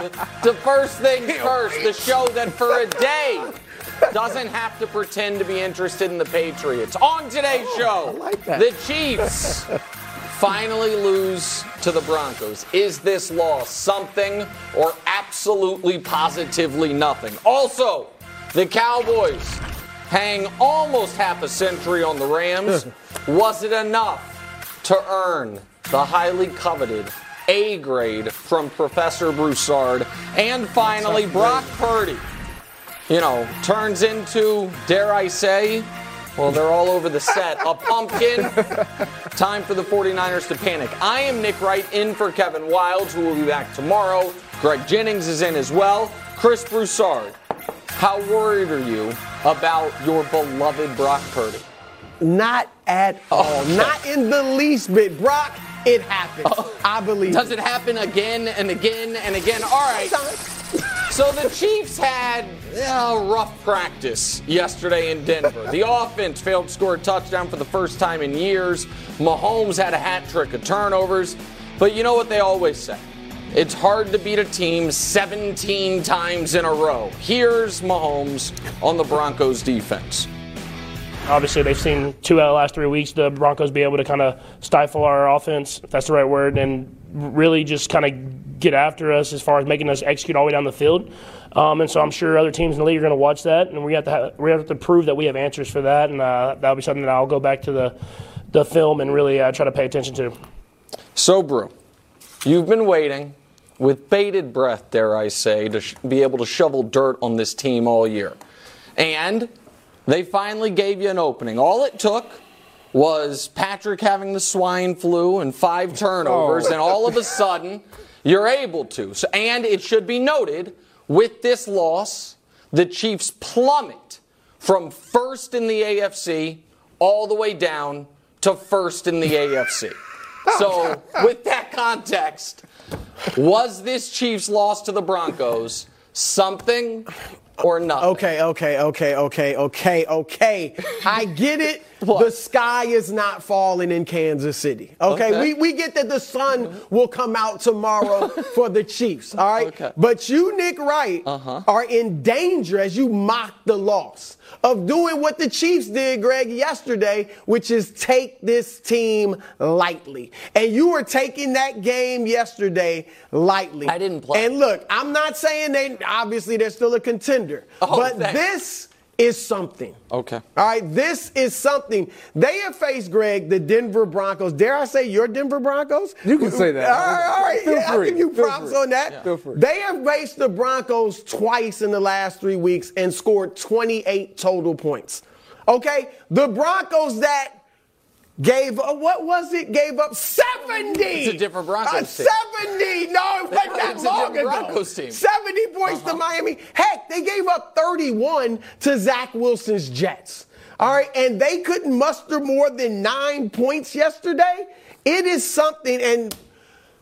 to First Things First, the show that for a day doesn't have to pretend to be interested in the Patriots. On today's oh, show, like the Chiefs finally lose to the Broncos. Is this loss something or absolutely positively nothing? Also, the Cowboys hang almost half a century on the Rams. Was it enough to earn the highly coveted A grade from Professor Broussard? And finally, Brock Purdy you know, turns into, dare I say, well, they're all over the set, a pumpkin. Time for the 49ers to panic. I am Nick Wright in for Kevin Wildes, who will be back tomorrow. Greg Jennings is in as well. Chris Broussard, how worried are you about your beloved Brock Purdy? Not at all. Okay. Not in the least bit. Brock, it happened. Oh. I believe. Does it happen again and again and again? All right. So the Chiefs had a rough practice yesterday in Denver. The offense failed to score a touchdown for the first time in years. Mahomes had a hat trick of turnovers. But you know what they always say? It's hard to beat a team 17 times in a row. Here's Mahomes on the Broncos defense. Obviously, they've seen two out of the last three weeks the Broncos be able to kind of stifle our offense, if that's the right word, and really just kind of get after us as far as making us execute all the way down the field. Um, and so I'm sure other teams in the league are going to watch that, and we have to have, we have to prove that we have answers for that, and uh, that'll be something that I'll go back to the the film and really uh, try to pay attention to. So, Brew, you've been waiting with bated breath, dare I say, to sh- be able to shovel dirt on this team all year. And they finally gave you an opening. All it took was Patrick having the swine flu and five turnovers, oh. and all of a sudden, you're able to. So, and it should be noted, with this loss, the Chiefs plummet from first in the AFC all the way down to first in the AFC. So, with that context, was this Chiefs loss to the Broncos something or nothing? Okay, okay, okay, okay, okay, okay. I get it. The sky is not falling in Kansas City. Okay, Okay. We, we get that the sun mm-hmm. will come out tomorrow for the Chiefs. All right, Okay. but you, Nick Wright, uh-huh. are in danger as you mock the loss of doing what the Chiefs did, Greg, yesterday, which is take this team lightly. And you were taking that game yesterday lightly. I didn't play. And look, I'm not saying they obviously they're still a contender, Oh, but thanks. this is something. Okay. All right, this is something. They have faced Greg, the Denver Broncos. Dare I say your Denver Broncos? You can say that. All right, all right. Feel yeah, I'll give you Feel props free. on that. Yeah. Feel free. They have faced the Broncos twice in the last three weeks and scored 28 total points. Okay, the Broncos that gave uh, what was it? Gave up 70. It's a different Broncos Uh, team. 70. No, it wasn't that long ago. Broncos team. 70 points to Miami. Heck, they gave up 31 to Zach Wilson's Jets. All right, and they couldn't muster more than nine points yesterday. It is something, and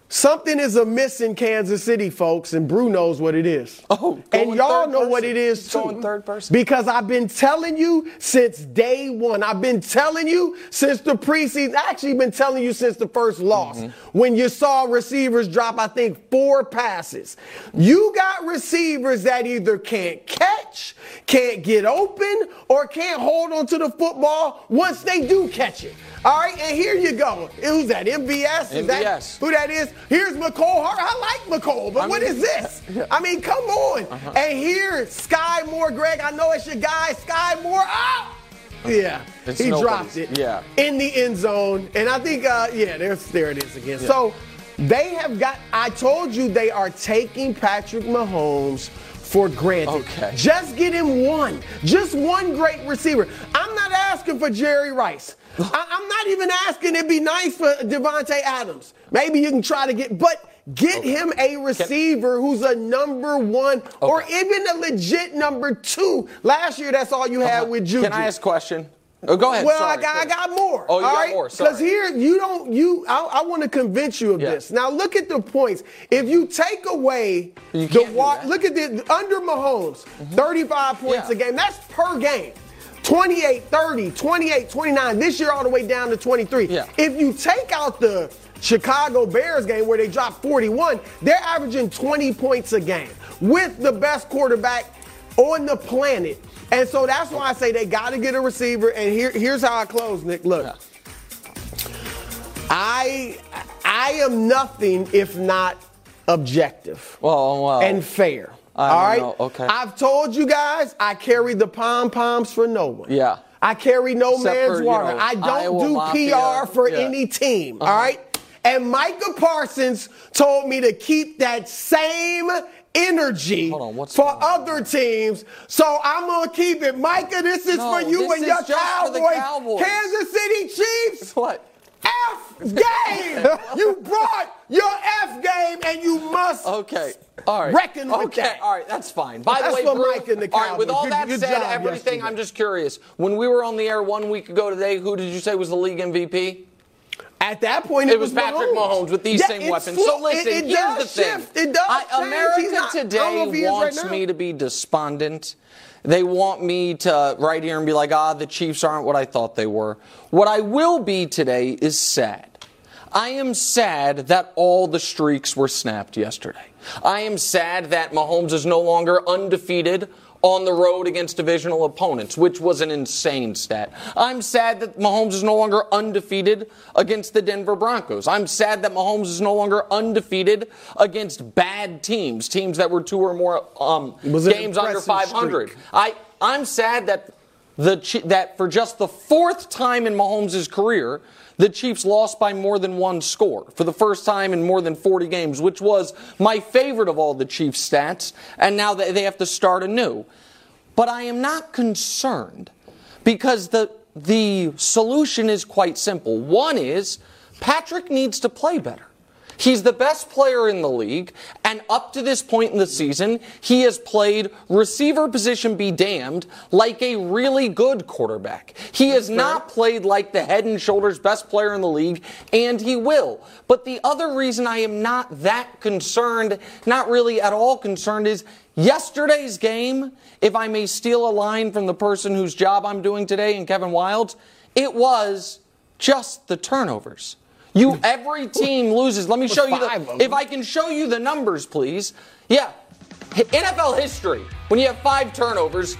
something is amiss in Kansas City, folks, and Brew knows what it is. Oh, and y'all know what it is He's too. going third person. Because I've been telling you since day one. I've been telling you since the preseason. I actually been telling you since the first loss. Mm-hmm. When you saw receivers drop, I think, four passes. You got receivers that either can't catch, can't get open, or can't hold onto the football once they do catch it. All right, and here you go. Who's that? MVS? Is that who that is? Here's Mecole Hart. I like Mecole, but I what mean- is this? I mean, come on. Uh-huh. And here, Sky Moore, Greg, I know it's your guy, Sky Moore. Ah! Yeah, It's he nobody's. dropped it Yeah. in the end zone. And I think, uh, yeah, there's, there it is again. So they have got, I told you they are taking Patrick Mahomes for granted. Okay. Just get him one. Just one great receiver. I'm not asking for Jerry Rice. I, I'm not even asking it'd be nice for Davante Adams. Maybe you can try to get, but get him a receiver who's a number one or even a legit number two. Last year, that's all you had with Juju. Uh-huh. Can I ask a question? Oh, go ahead. Well, Sorry. I got, I got more. Oh, you all got right? more. Because here you don't you. I, I want to convince you of Yeah. this. Now look at the points. If you take away You the wa- Mm-hmm. look at the under Mahomes, 35 points Yeah. a game. That's per game. 28, 30, 28, 29. This year all the way down to 23. Yeah. If you take out the Chicago Bears game where they dropped 41, they're averaging 20 points a game with the best quarterback on the planet. And so that's why I say they got to get a receiver. And here, here's how I close, Nick. Look. I I am nothing if not objective Well, well. and fair. I all know. Okay. I've told you guys I carry the pom poms for no one. Yeah. I carry no Except man's for, you water. know, I don't Iowa do Mafia. PR for Yeah. Uh-huh. any team. all right. And Micah Parsons told me to keep that same energy on, for other teams. So I'm gonna keep it. Micah, this is No, for you and your just for the Cowboys. Cowboys. Kansas City Chiefs. what? F game. you brought your F game, and you must. Okay. All right. Reckon with that. All right. That's fine. By That's the way, Mike and the all right. With all Good- that good said, everything. yesterday. I'm just curious. When we were on the air one week ago today, who did you say was the league MVP? At that point, it, It was Patrick Mahomes with these Yeah, same weapons. flu- So listen, it, it here's does the thing. shift. It does. I- America not- I don't know today he right wants me to be despondent. They want me to right here and be like, ah, the Chiefs aren't what I thought they were. What I will be today is sad. I am sad that all the streaks were snapped yesterday. I am sad that Mahomes is no longer undefeated on the road against divisional opponents, which was an insane stat. I'm sad that Mahomes is no longer undefeated against the Denver Broncos. I'm sad that Mahomes is no longer undefeated against bad teams, teams that were two or more um, games under 500. streak. I, I'm sad that the that for just the fourth time in Mahomes' career, the Chiefs lost by more than one score for the first time in more than 40 games, which was my favorite of all the Chiefs stats. And now they have to start anew. But I am not concerned because the the solution is quite simple. One is Patrick needs to play better. He's the best player in the league, and up to this point in the season, he has played receiver position be damned like a really good quarterback. He has not played like the head and shoulders best player in the league, and he will. But the other reason I am not that concerned, not really at all concerned, is yesterday's game, if I may steal a line from the person whose job I'm doing today, and Kevin Wildes, it was just the turnovers. You every team loses. Let me show you the if. I can show you the numbers, please. Yeah. NFL history. When you have five turnovers,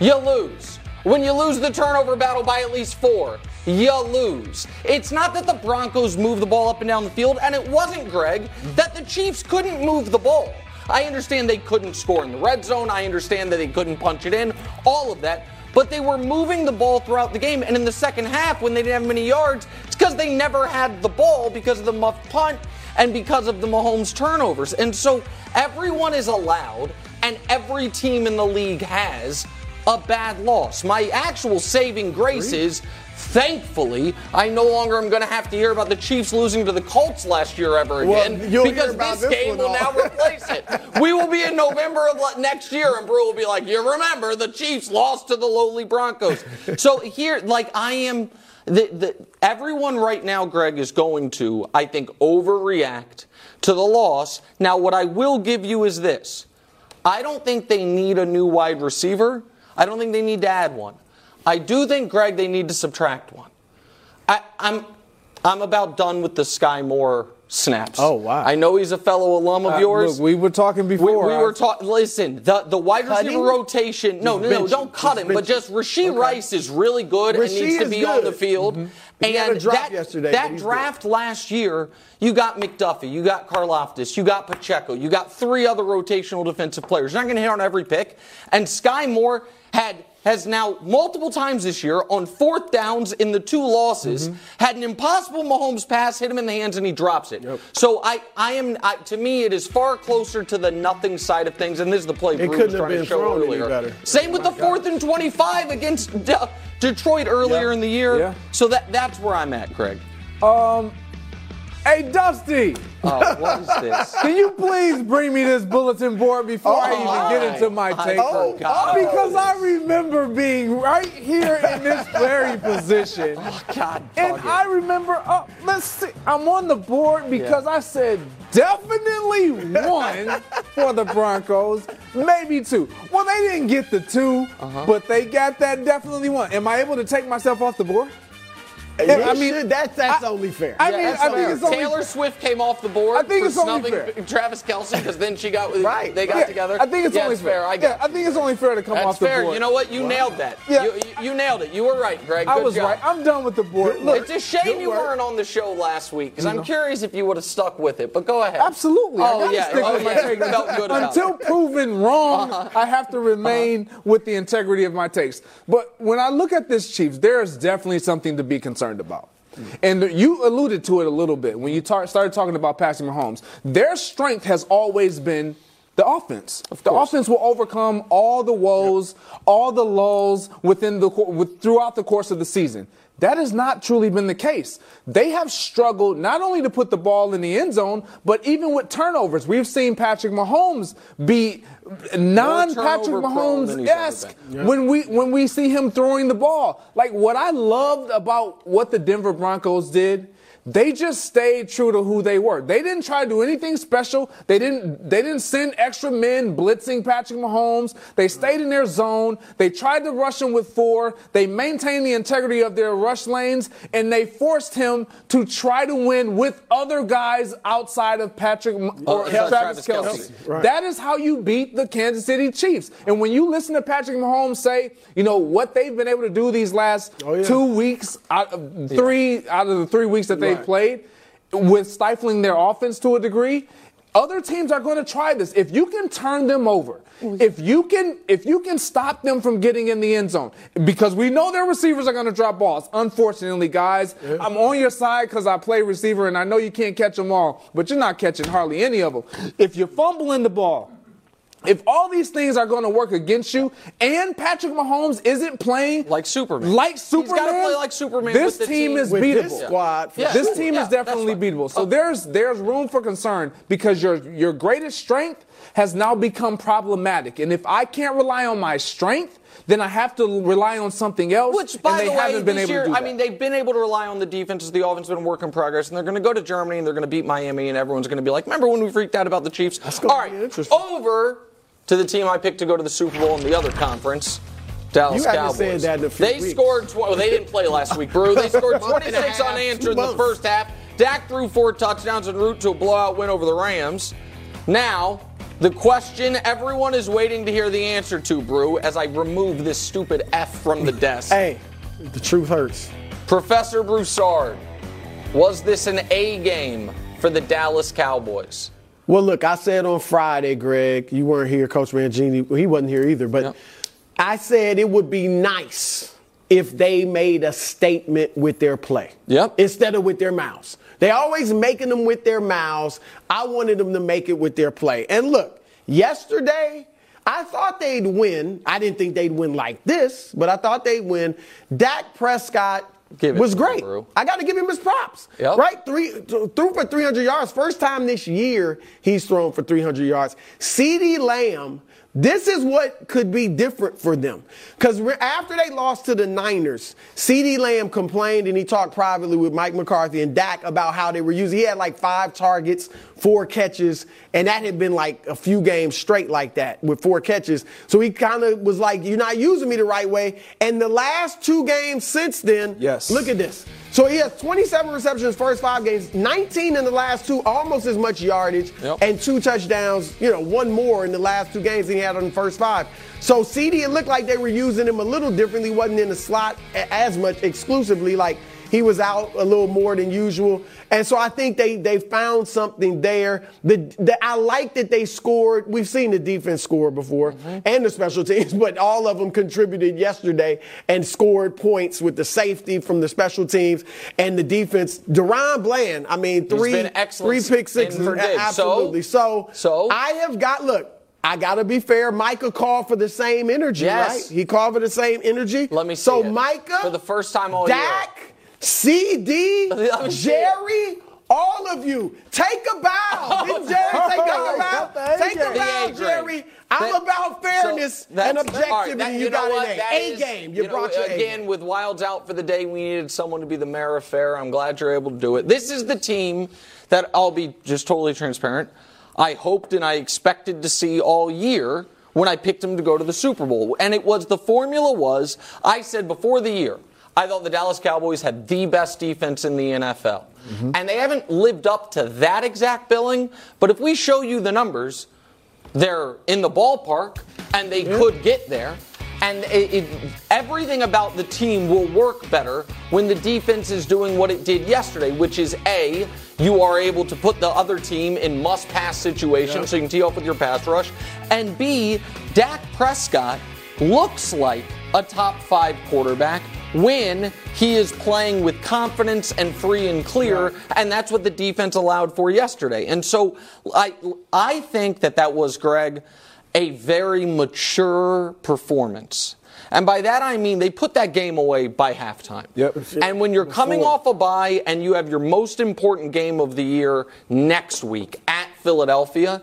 you lose. When you lose the turnover battle by at least four, you lose. It's not that the Broncos move the ball up and down the field, and it wasn't, Greg, that the Chiefs couldn't move the ball. I understand they couldn't score in the red zone. I understand that they couldn't punch it in. All of that. But they were moving the ball throughout the game. And in the second half, when they didn't have many yards, it's because they never had the ball because of the muffed punt and because of the Mahomes turnovers. And so everyone is allowed, and every team in the league has a bad loss. My actual saving grace is. Thankfully, I no longer am going to have to hear about the Chiefs losing to the Colts last year ever again you'll because this this game will now replace it. We will be in November of next year, and Brew will be like, "You remember the Chiefs lost to the lowly Broncos." so here, like I am, the, the everyone right now, Greg is going to, I think, overreact to the loss. Now, what I will give you is this: I don't think they need a new wide receiver. I don't think they need to add one. I do think, Greg, they need to subtract one. I, I'm I'm about done with the Sky Moore snaps. Oh, wow. I know he's a fellow alum of Uh, yours. look, we were talking before. we I- were talking. Listen, the the wide Cut receiver rotation. No, no, Just no, don't cut him. But just. Rashee Okay. Rice is really good and needs to be on the field. He And that, yesterday, that he's good. draft last year, you got McDuffie, you got Karlaftis, you got Pacheco, you got three other rotational defensive players. You're not going to hit on every pick. And Sky Moore had has now multiple times this year on fourth downs in the two losses Mm-hmm. had an impossible Mahomes pass hit him in the hands and he drops it. So I I am I, to me it is far closer to the nothing side of things and this is the play It Brew was trying to show earlier. Same with Oh the God. fourth and 25 against De- Detroit earlier Yeah. in the year. Yeah. So that that that's where I'm at, Craig. Um, Hey, Dusty, Oh, what is this? can you please bring me this bulletin board before I even get into my I take? forgot. Because I remember being right here in this very position. Oh, God, And it. I remember, uh, let's see, I'm on the board because I said definitely one for the Broncos, maybe two. Well, they didn't get the 2 Uh-huh. but they got that definitely one. Am I able to take myself off the board? They I mean, should- that's that's I- only fair. I mean, that's I think it's only Taylor Swift came off the board I think for it's only fair. Travis Kelce because then she got with Right. They got Yeah, together. I think it's yeah, only it's fair. I Yeah. I think it's only fair to come That's off the board. Fair. board. You know what? You nailed that. Yeah. You, you, you nailed it. You were right, Greg. I was job. right. I'm done with the board. Look, It's a shame you work. weren't on the show last week because I'm curious if you would have stuck with it. But go ahead. Absolutely. Oh gotta yeah. stick oh, with yeah. take. Felt good Until proven wrong, Uh-huh. I have to remain with the integrity of my takes. But when I look at this Chiefs, there is definitely something to be concerned about. And you alluded to it a little bit when you tar- started talking about Patrick Mahomes. Their strength has always been the offense. the offense will overcome all the woes, all the lulls within the with, throughout the course of the season. That has not truly been the case. They have struggled not only to put the ball in the end zone, but even with turnovers. We've seen Patrick Mahomes be non-Patrick turnover prone than he's ever Mahomes-esque when we when we see him throwing the ball. Like what I loved about what the Denver Broncos did, they just stayed true to who they were. They didn't try to do anything special. They didn't they didn't send extra men blitzing Patrick Mahomes. They stayed in their zone. They tried to rush him with four. They maintained the integrity of their rush lanes and they forced him to try to win with other guys outside of Patrick or uh, outside Travis, Travis Kelsey. Kelce. That is how you beat the Kansas City Chiefs. And when you listen to Patrick Mahomes say, you know, what they've been able to do these last Oh, yeah. two weeks, out of three out of the three weeks that they've Right. played, with stifling their offense to a degree, other teams are going to try this. If you can turn them over, if you can, if you can stop them from getting in the end zone, because we know their receivers are going to drop balls. Unfortunately, guys, I'm on your side because I play receiver and I know you can't catch them all, but you're not catching hardly any of them. If you fumble in the ball, if all these things are going to work against you, and Patrick Mahomes isn't playing Like Superman. like He's Superman, gotta play like Superman This with the team team. is With beatable. this squad, Yeah. This sure. team Yeah, is definitely that's beatable. So oh. there's there's room for concern because your your greatest strength has now become problematic. And if I can't rely on my strength, then I have to rely on something else. Which, by and they the way, haven't been this able year, to do I mean, they've been able to rely on the defense as the offense has been a work in progress, and they're going to go to Germany and they're going to beat Miami, and everyone's going to be like, "Remember when we freaked out about the Chiefs?" gonna be interesting. over to the team I picked to go to the Super Bowl in the other conference. Dallas You Cowboys. said that in a few they weeks. scored. Tw- well, they didn't play last week, Brew. They scored Month and a 26 half, unanswered in the first half. Dak threw four touchdowns en route to a blowout win over the Rams. Now, the question everyone is waiting to hear the answer to, Brew, as I remove this stupid F from the desk. Hey, the truth hurts. Professor Broussard, was this an A game for the Dallas Cowboys? Well, look, I said on Friday, Greg, you weren't here, Coach Mangini. He wasn't here either, but Yep. I said it would be nice if they made a statement with their play. Yep. Instead of with their mouths. They always making them with their mouths. I wanted them to make it with their play. And look, yesterday, I thought they'd win. I didn't think they'd win like this, but I thought they'd win. Dak Prescott was great. Brew. I got to give him his props. Yep. Right? Three threw for 300 yards. First time this year he's thrown for 300 yards. CeeDee Lamb. This is what could be different for them. Because after they lost to the Niners, CeeDee Lamb complained and he talked privately with Mike McCarthy and Dak about how they were using. He had like five targets, four catches, and that had been like a few games straight like that with four catches. So he kind of was like, You're not using me the right way. And the last two games since then, Yes. look at this. So he has 27 receptions first five games, 19 in the last two, almost as much yardage, Yep. and two touchdowns. You know, one more in the last two games than he had on the first five. So CeeDee, it looked like they were using him a little differently. wasn't in the slot as much exclusively. Like he was out a little more than usual. And so I think they they found something there. The, the I like that they scored. We've seen the defense score before mm-hmm. and the special teams, but all of them contributed yesterday and scored points with the safety from the special teams and the defense. DaRon Bland, I mean, three three pick sixes. Absolutely. So, So? I have got look. I gotta be fair. Micah called for the same energy, Yes. right? He called for the same energy. Let me see So it. Micah, For the first time all year. CeeDee, Let me see Jerry, all of you, take a bow. Didn't Jerry take a bow? Take a bow, Jerry. I'm That- about fairness So and objectivity. right, that- you, know got what? an A. That A is- game. You, know, brought your A again with Wildes out for the day. We needed someone to be the mayor of fair. I'm glad you're able to do it. This is the team that I'll be just totally transparent. I hoped and I expected to see all year when I picked them to go to the Super Bowl. And it was the formula was I said before the year. I thought the Dallas Cowboys had the best defense in the NFL. Mm-hmm. And they haven't lived up to that exact billing, but if we show you the numbers, they're in the ballpark and they could get there. And it, it, everything about the team will work better when the defense is doing what it did yesterday, which is A, you are able to put the other team in must pass situations so you can tee off with your pass rush. And B, Dak Prescott looks like a top five quarterback when he is playing with confidence and free and clear, and that's what the defense allowed for yesterday. And so I, I think that that was, Greg, a very mature performance. And by that I mean they put that game away by halftime. Yep. And when you're coming off a bye and you have your most important game of the year next week at Philadelphia,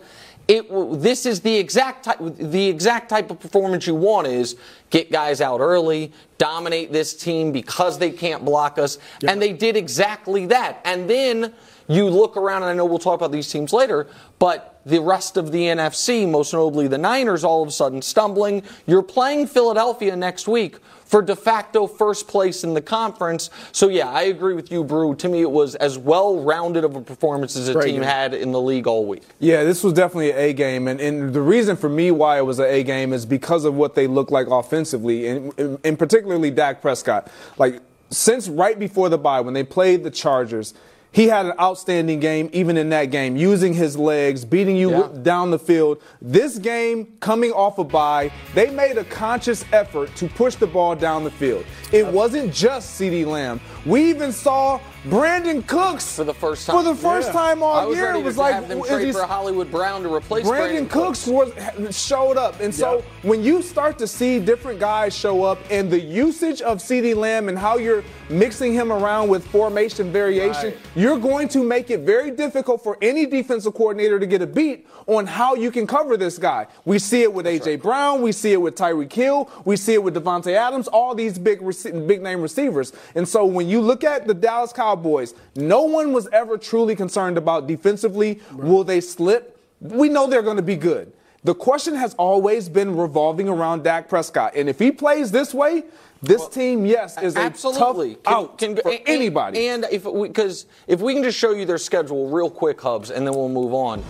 it this is the exact type the exact type of performance you want is get guys out early, dominate this team because they can't block us, and they did exactly that. And then you look around, and I know we'll talk about these teams later, but the rest of the NFC, most notably the Niners, all of a sudden stumbling. You're playing Philadelphia next week for de facto first place in the conference. So yeah, I agree with you, Brew. To me, it was as well rounded of a performance as a Great team game. had in the league all week. Yeah, this was definitely an A game, and, and the reason for me why it was an A game is because of what they look like offensively, and, and, and particularly Dak Prescott. Like since right before the bye, when they played the Chargers, he had an outstanding game, even in that game, using his legs, beating you Yeah. down the field. This game, coming off a bye, they made a conscious effort to push the ball down the field. It wasn't just CeeDee Lamb. We even saw Brandin Cooks For the first time. For the first Yeah. time all I was year, ready it was to like have them trade for Hollywood Brown to replace Brandin, Cooks was showed up, and so when you start to see different guys show up, and the usage of CeeDee Lamb and how you're mixing him around with formation variation, Right. you're going to make it very difficult for any defensive coordinator to get a beat on how you can cover this guy. We see it with A.J. Brown, we see it with Tyreek Hill, we see it with Davante Adams, all these big big name receivers. And so when you look at the Dallas Cowboys, no one was ever truly concerned about defensively. Will they slip? We know they're going to be good. The question has always been revolving around Dak Prescott. And if he plays this way, this team, yes, is a Absolutely. tough out for and- anybody. And if because if we can just show you their schedule real quick, Hubs, and then we'll move on.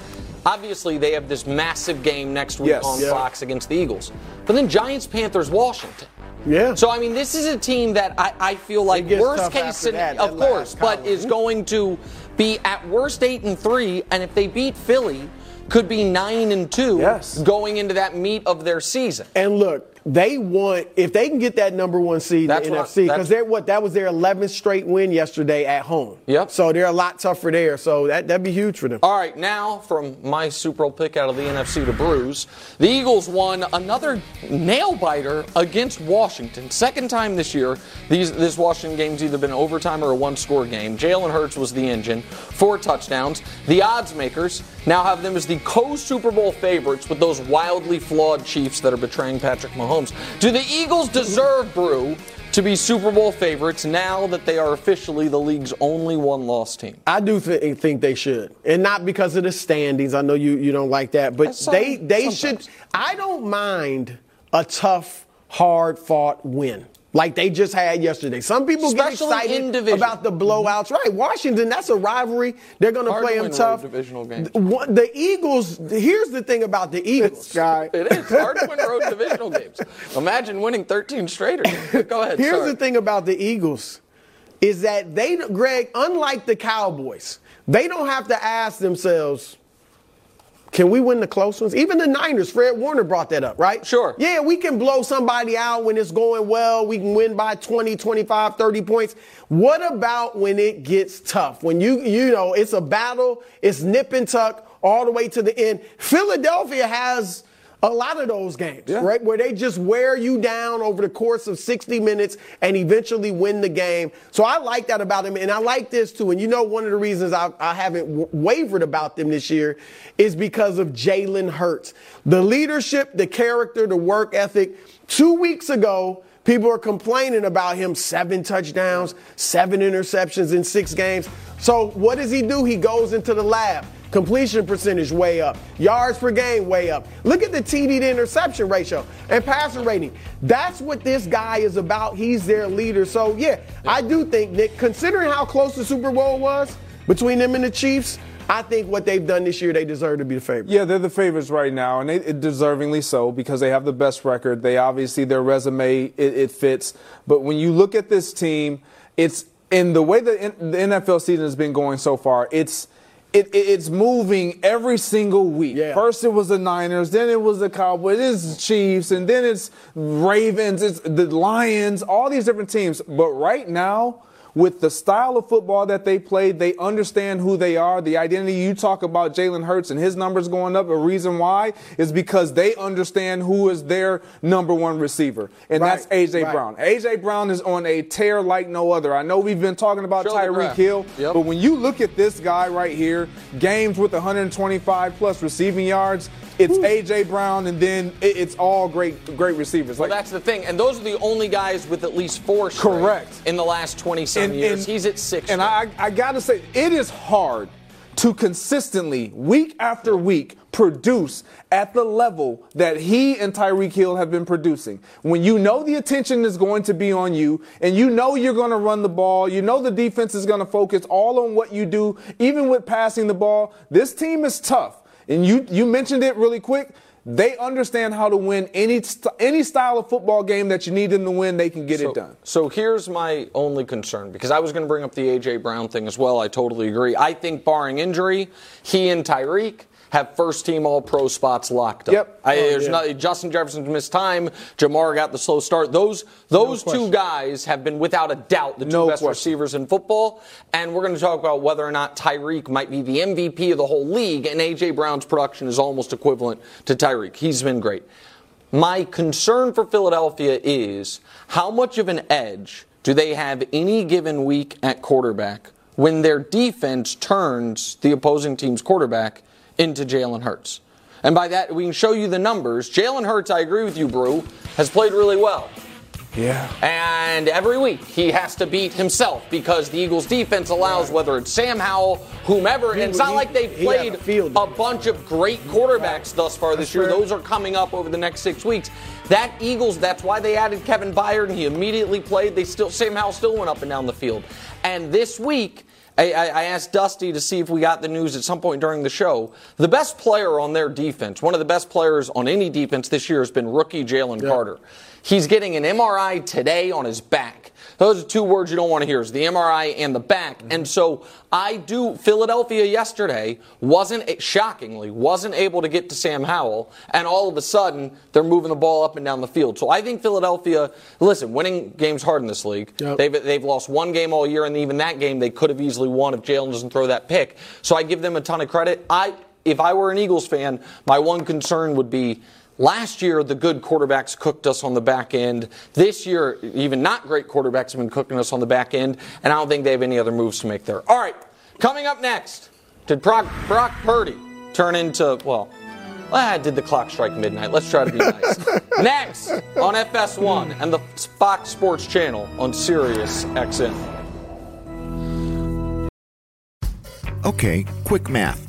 Obviously, they have this massive game next week Yes. on Yeah. Fox against the Eagles, but then Giants, Panthers, Washington. Yeah. So I mean, this is a team that I, I feel like worst case scenario, of course, but is going to be at worst eight and three, and if they beat Philly, could be nine and two Yes. going into that meat of their season. And look, they want if they can get that number one seed in That's the NFC because they're what that was their 11th straight win yesterday at home. Yep. So they're a lot tougher there. So that that'd be huge for them. All right, now from my Super Bowl pick out of the NFC to Bruce, the Eagles won another nail biter against Washington. Second time this year. These this Washington game's either been overtime or a one-score game. Jalen Hurts was the engine, four touchdowns. The odds makers now have them as the co-Super Bowl favorites with those wildly flawed Chiefs that are betraying Patrick Mahomes. Do the Eagles deserve Brew? To be Super Bowl favorites now that they are officially the league's only one-loss team. I do th- think they should, and not because of the standings. I know you you don't like that, but Some- they they sometimes. should. I don't mind a tough, hard fought win. Like they just had yesterday. Some people Especially get excited about the blowouts. Mm-hmm. Right, Washington, that's a rivalry. They're going to play them tough. divisional games. The- The Eagles. Here's the thing about the Eagles. guy. It is hard to win road divisional games. Imagine winning 13 straight. Or, go ahead. Here's sorry. the thing about the Eagles is that they, Greg, unlike the Cowboys, they don't have to ask themselves, can we win the close ones? Even the Niners, Fred Warner brought that up, right? Sure. Yeah, we can blow somebody out when it's going well. We can win by 20, 25, 30 points. What about when it gets tough? When you, you know, it's a battle, it's nip and tuck all the way to the end. Philadelphia has a lot of those games, Yeah. right? Where they just wear you down over the course of 60 minutes and eventually win the game. So I like that about them. And I like this too. And you know, one of the reasons I, I haven't w- wavered about them this year is because of Jalen Hurts. The leadership, the character, the work ethic. Two weeks ago, people are complaining about him seven touchdowns, seven interceptions in six games. So what does he do? He goes into the lab. Completion percentage way up. Yards per game way up. Look at the TD to interception ratio and passer rating. That's what this guy is about. He's their leader. So, yeah, I do think, Nick, considering how close the Super Bowl was between them and the Chiefs, I think what they've done this year, they deserve to be the favorite. Yeah, they're the favorites right now, and they, deservingly so because they have the best record. They obviously their resume it, it fits. But when you look at this team, it's in the way the, the NFL season has been going so far. It's it, it's moving every single week. Yeah. First it was the Niners, then it was the Cowboys, it's the Chiefs, and then it's Ravens, it's the Lions, all these different teams. But right now, with the style of football that they played, they understand who they are. The identity you talk about Jalen Hurts and his numbers going up, a reason why is because they understand who is their number one receiver, and Right, that's AJ right. Brown. AJ Brown is on a tear like no other. I know we've been talking about Tyreek. Hill, Yep. but when you look at this guy right here, games with 125 plus receiving yards, it's AJ Brown, and then it- it's all great, great receivers. Well, that's the thing. And those are the only guys with at least four Correct. in the last 20 some years. He's at six. And straight. I, I got to say, it is hard to consistently, week after week, produce at the level that he and Tyreek Hill have been producing. When you know the attention is going to be on you, and you know you're going to run the ball, you know the defense is going to focus all on what you do, even with passing the ball. This team is tough. And you, you mentioned it really quick. They understand how to win any st- any style of football game that you need them to win. They can get so, it done. So here's my only concern because I was going to bring up the A.J. Brown thing as well. I totally agree. I think, barring injury, he and Tyreek have first team All Pro spots locked up. Yep. I, Oh, there's yeah. not, Justin Jefferson's missed time. Ja'Marr got the slow start. Those those two guys have been without a doubt the two No best question. receivers in football. And we're going to talk about whether or not Tyreek might be the MVP of the whole league. And A.J. Brown's production is almost equivalent to Tyreek. He's been great. My concern for Philadelphia is how much of an edge do they have any given week at quarterback when their defense turns the opposing team's quarterback into Jalen Hurts? And by that, we can show you the numbers. Jalen Hurts, I agree with you, Brew, has played really well. Yeah. And every week he has to beat himself because the Eagles defense allows whether it's Sam Howell, whomever. And it's not he- like they've played a a bunch of great quarterbacks thus far this year. fair. Those are coming up over the next six weeks. That Eagles, that's why they added Kevin Byard and he immediately played. They still Sam Howell still went up and down the field. And this week I, I I asked Dusty to see if we got the news at some point during the show. The best player on their defense, one of the best players on any defense this year, has been rookie Jalen Carter. He's getting an MRI today on his back. Those are two words you don't want to hear: is the MRI and the back. Mm-hmm. And so I do. Philadelphia yesterday wasn't shockingly wasn't able to get to Sam Howell, and all of a sudden they're moving the ball up and down the field. So I think Philadelphia. Listen, winning games hard in this league. Yep. They've they've lost one game all year, and even that game they could have easily won if Jalen doesn't throw that pick. So I give them a ton of credit. I if I were an Eagles fan, my one concern would be. Last year, the good quarterbacks cooked us on the back end. This year, even not great quarterbacks have been cooking us on the back end, and I don't think they have any other moves to make there. All right, coming up next, did Brock, Brock Purdy turn into, well, ah, did the clock strike midnight? Let's try to be nice. next on FS1 and the Fox Sports Channel on Sirius XM. Okay, quick math.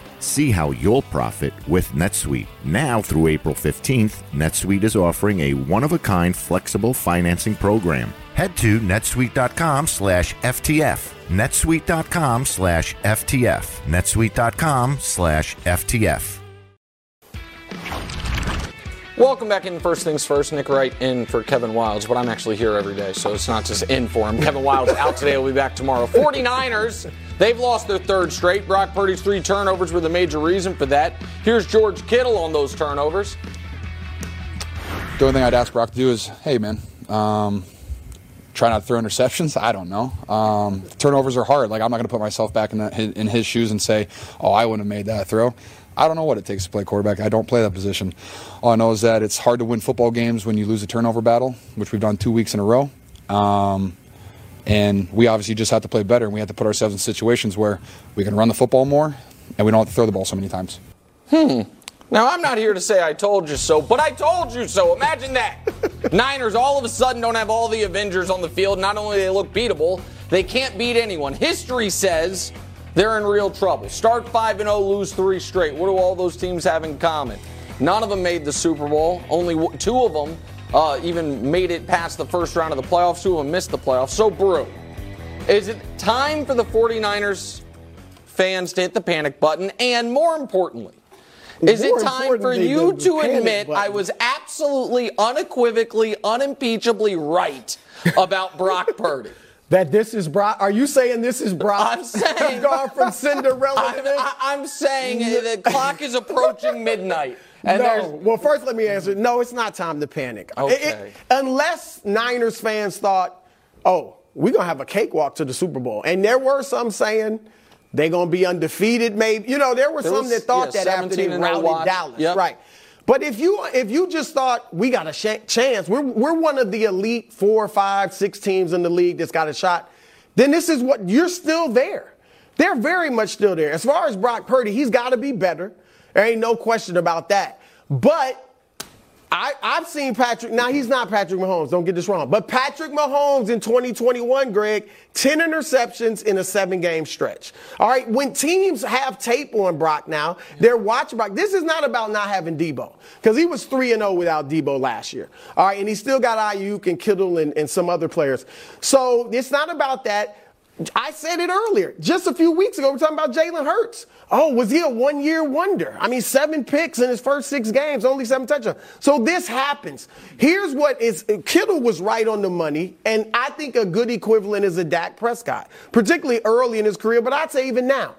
See how you'll profit with NetSuite. Now through April 15th, NetSuite is offering a one-of-a-kind flexible financing program. Head to netsuite.com slash FTF. netsuite.com slash FTF. netsuite.com slash FTF. Welcome back in First Things First. Nick Wright in for Kevin Wildes, but I'm actually here every day, so it's not just in for him. Kevin Wildes out today, We'll be back tomorrow. 49ers, they've lost their third straight. Brock Purdy's three turnovers were the major reason for that. Here's George Kittle on those turnovers. The only thing I'd ask Brock to do is, hey, man, um, try not to throw interceptions. I don't know. Um, turnovers are hard. Like I'm not going to put myself back in, the, in his shoes and say, oh, I wouldn't have made that throw. I don't know what it takes to play quarterback. I don't play that position. All I know is that it's hard to win football games when you lose a turnover battle, which we've done two weeks in a row. Um, and we obviously just have to play better, and we have to put ourselves in situations where we can run the football more, and we don't have to throw the ball so many times. Hmm. Now, I'm not here to say I told you so, but I told you so. Imagine that. Niners all of a sudden don't have all the Avengers on the field. Not only do they look beatable, they can't beat anyone. History says they're in real trouble. Start 5 0, lose three straight. What do all those teams have in common? None of them made the Super Bowl. Only two of them uh, even made it past the first round of the playoffs. Two of them missed the playoffs. So, Brew, is it time for the 49ers fans to hit the panic button? And more importantly, is it time for you to admit button. I was absolutely, unequivocally, unimpeachably right about Brock Purdy? That this is Brock? Are you saying this is Brock? I'm saying gone from Cinderella. I, am saying the clock is approaching midnight. no. Well, first let me answer. No, it's not time to panic. Okay. It, it, unless Niners fans thought, oh, we're gonna have a cakewalk to the Super Bowl, and there were some saying they're going to be undefeated, maybe. You know, there were there some was, that thought yeah, that after they rallied Dallas. Yep. Right. But if you if you just thought we got a sh- chance, we're we're one of the elite four, five, six teams in the league that's got a shot, then this is what you're still there. They're very much still there. As far as Brock Purdy, he's got to be better. There ain't no question about that. But I, have seen Patrick. Now he's not Patrick Mahomes. Don't get this wrong. But Patrick Mahomes in 2021, Greg, 10 interceptions in a seven-game stretch. All right. When teams have tape on Brock now, they're watching Brock. This is not about not having Deebo because he was three and zero oh without Deebo last year. All right, and he still got Aiyuk and Kittle and, and some other players. So it's not about that. I said it earlier, just a few weeks ago, we're talking about Jalen Hurts. Oh, was he a one year wonder? I mean, seven picks in his first six games, only seven touchdowns. So this happens. Here's what is Kittle was right on the money, and I think a good equivalent is a Dak Prescott, particularly early in his career, but I'd say even now.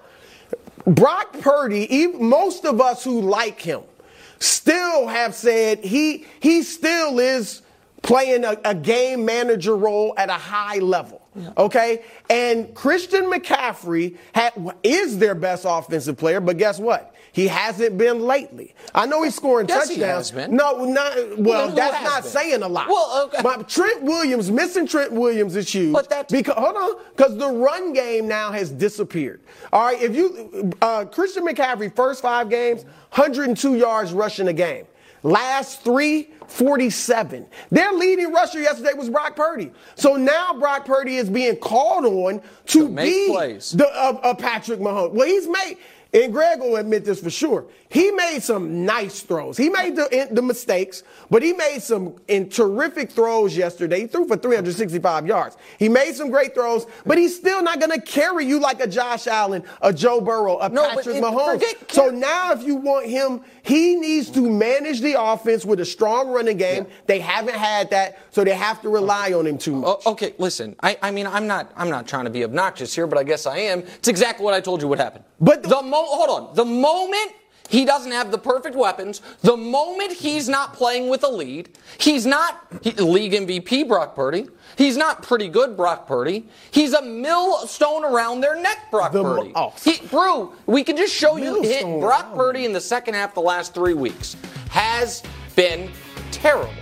Brock Purdy, most of us who like him, still have said he he still is playing a, a game manager role at a high level. Yeah. Okay? And Christian McCaffrey had, is their best offensive player, but guess what? He hasn't been lately. I know he's scoring yes, touchdowns. He has been. No, not well. that's not been? saying a lot. Well, okay. But Trent Williams missing Trent Williams is huge. But that's because hold on, because the run game now has disappeared. All right, if you uh, Christian McCaffrey first five games, 102 yards rushing a game. Last three, 47. Their leading rusher yesterday was Brock Purdy. So now Brock Purdy is being called on to, to be plays. the uh, uh, Patrick Mahomes. Well, he's made and Greg will admit this for sure. He made some nice throws. He made the, the mistakes, but he made some in terrific throws yesterday. He threw for 365 yards. He made some great throws, but he's still not going to carry you like a Josh Allen, a Joe Burrow, a no, Patrick Mahomes. Forget, so now, if you want him, he needs to manage the offense with a strong running game. Yeah. They haven't had that, so they have to rely on him too much. Oh, okay, listen. I, I mean, I'm not, I'm not trying to be obnoxious here, but I guess I am. It's exactly what I told you would happen. But the, the mo- hold on. The moment he doesn't have the perfect weapons. The moment he's not playing with a lead, he's not he, league MVP Brock Purdy. He's not pretty good Brock Purdy. He's a millstone around their neck Brock the, Purdy. Oh. He, Brew, we can just show you hit Brock Purdy in the second half the last three weeks has been terrible.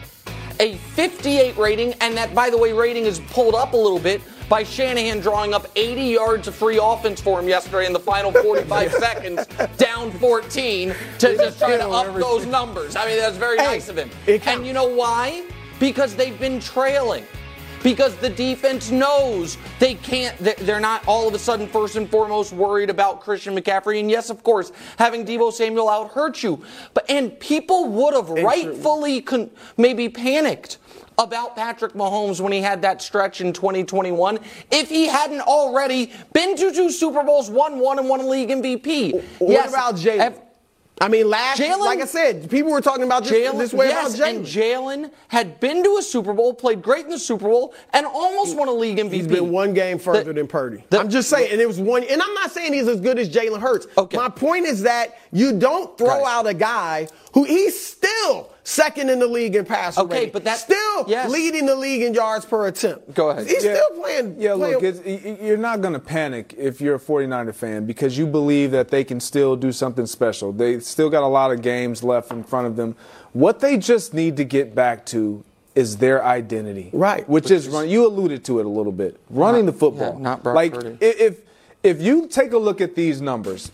A 58 rating, and that, by the way, rating is pulled up a little bit by Shanahan drawing up 80 yards of free offense for him yesterday in the final 45 seconds, down 14, to just try to up those numbers. I mean, that's very hey, nice of him. And you know why? Because they've been trailing because the defense knows they can't, they're not all of a sudden first and foremost worried about Christian McCaffrey. And yes, of course, having Deebo Samuel out hurt you. But, and people would have rightfully con- maybe panicked about Patrick Mahomes when he had that stretch in 2021 if he hadn't already been to two Super Bowls, won one, and won a league MVP. What yes, about Jalen? I mean, last Jalen- like I said, people were talking about this, Jalen, this way yes, about and Jalen. Jalen had been to a Super Bowl, played great in the Super Bowl, and almost won a league MVP. He's been one game further The- than Purdy. the- I'm just saying, and it was one. And I'm not saying he's as good as Jalen Hurts. Okay. My point is that you don't throw Guys. out a guy who he's still second in the league in passer Okay, rating. but that- still yes. leading the league in yards per attempt. Go ahead. He's Yeah. still playing. Yeah, playing, look, it's, y- y- you're not going to panic if you're a 49er fan because you believe that they can still do something special. They still got a lot of games left in front of them. What they just need to get back to is their identity. Right. Which, is, run, you alluded to it a little bit. Running the football. yeah, not Brock like Purdy. if if you take a look at these numbers,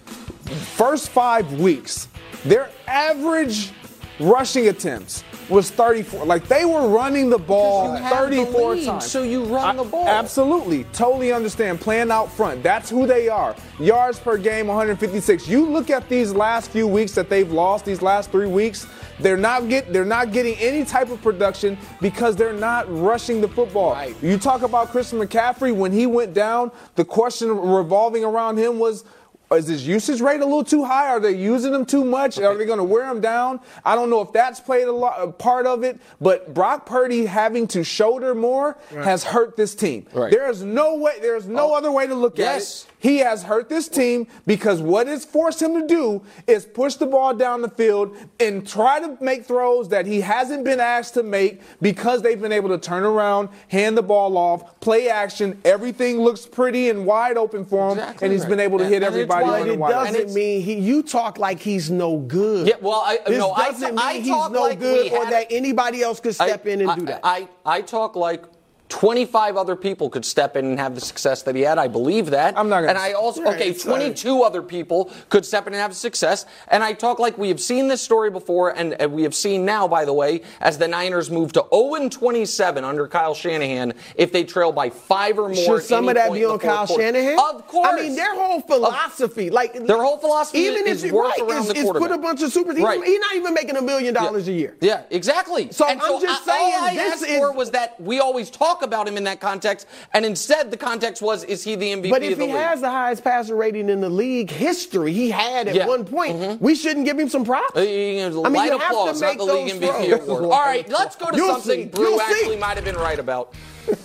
first 5 weeks, their average rushing attempts was 34. Like they were running the ball Because you have the 34 lead, times. so you run the ball. Absolutely. Totally understand. Playing out front. That's who they are. Yards per game, 156. You look at these last few weeks that they've lost, these last three weeks, they're not get they're not getting any type of production because they're not rushing the football. Right. You talk about Christian McCaffrey when he went down, the question revolving around him was is his usage rate a little too high? Are they using him too much? Are they going to wear him down? I don't know if that's played a, lot, a uh, part of it, but Brock Purdy having to shoulder more has hurt this team. Right. There is no way. There is no Oh, other way to look yes. at it. He has hurt this team because what it's forced him to do is push the ball down the field and try to make throws that he hasn't been asked to make because they've been able to turn around, hand the ball off, play action. Everything looks pretty and wide open for him, Exactly and he's right. been able to And- hit everybody wide- on But it wide. Doesn't it's- mean he. You talk like he's no good. Yeah, well, I this no, doesn't t- I mean he's talk no like good or had- that anybody else could step in and I, do that. I, I talk like 25 other people could step in and have the success that he had. I believe that. I'm not gonna And I also okay, uh, 22 other people could step in and have success. And I talk like we have seen this story before, and, and we have seen now, by the way, as the Niners move to 0 27 under Kyle Shanahan, if they trail by five or more. Should some of that be on Kyle quarter. Shanahan? Of course. I mean, their whole philosophy, like Their whole philosophy even is if work right, around is, the is put a bunch of super. He's, Right. he's not even making a million dollars a year. Yeah, exactly. So And I'm just I- saying all I this asked is- for was that we always talk about him in that context, and instead the context was, is he the MVP But of if he league? has the highest passer rating in the league history, he had at Yeah. one point. We shouldn't give him some props. Uh, I mean, light you have to applause, not make the league those MVP. All right, let's go to You'll something see. Brew You'll actually see. might have been right about.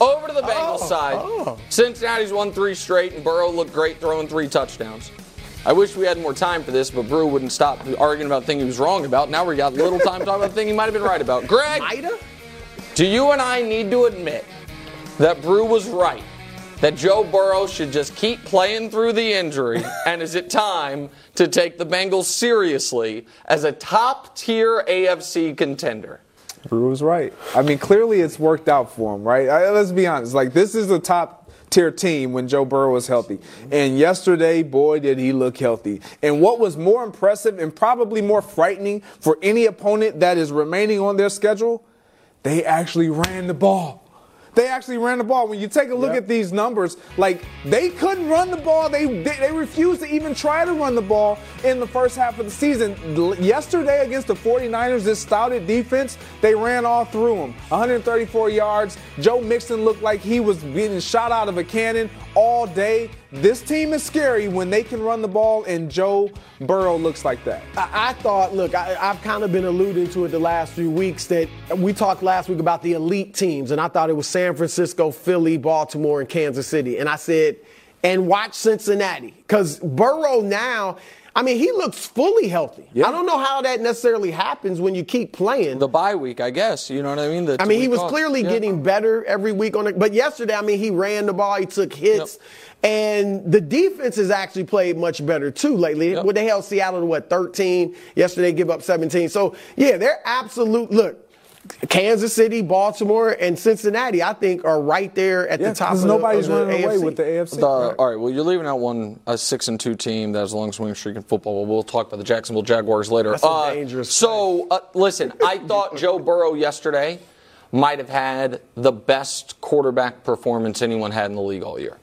Over to the Bengals Oh, side. oh. Cincinnati's won three straight, and Burrow looked great throwing three touchdowns. I wish we had more time for this, but Brew wouldn't stop arguing about the thing he was wrong about. Now we got little time to talk about the thing he might have been right about. Greg, Mida? do you and I need to admit that Brew was right? That Joe Burrow should just keep playing through the injury? and is it time to take the Bengals seriously as a top tier AFC contender? Brew was right. I mean, clearly it's worked out for him, right? I, let's be honest. Like, this is a top tier team when Joe Burrow was healthy. And yesterday, boy, did he look healthy. And what was more impressive and probably more frightening for any opponent that is remaining on their schedule, they actually ran the ball. They actually ran the ball. When you take a look at these numbers, like they couldn't run the ball. They, they they refused to even try to run the ball in the first half of the season. Yesterday against the 49ers, this stouted defense, they ran all through them. 134 yards. Joe Mixon looked like he was getting shot out of a cannon all day. This team is scary when they can run the ball, and Joe Burrow looks like that. I, I thought, look, I, I've kind of been alluding to it the last few weeks that we talked last week about the elite teams, and I thought it was San Francisco, Philly, Baltimore, and Kansas City. And I said, and watch Cincinnati. Because Burrow now, I mean, he looks fully healthy. Yeah. I don't know how that necessarily happens when you keep playing. The bye week, I guess. You know what I mean? The I mean, he was off. clearly Yeah. getting better every week on it. But yesterday, I mean, he ran the ball, he took hits, and the defense has actually played much better too lately. Yep. What they held Seattle to what 13 yesterday, give up 17. So yeah, they're absolute. Look, Kansas City, Baltimore, and Cincinnati, I think, are right there at Yeah, the top. 'cause of nobody's the, of the running away with the AFC. The, all right, well, you're leaving out one a six and two team that has a long swing streak in football. Well, we'll talk about the Jacksonville Jaguars later. That's a Uh, dangerous So, uh, listen, I thought Joe Burrow yesterday might have had the best quarterback performance anyone had in the league all year.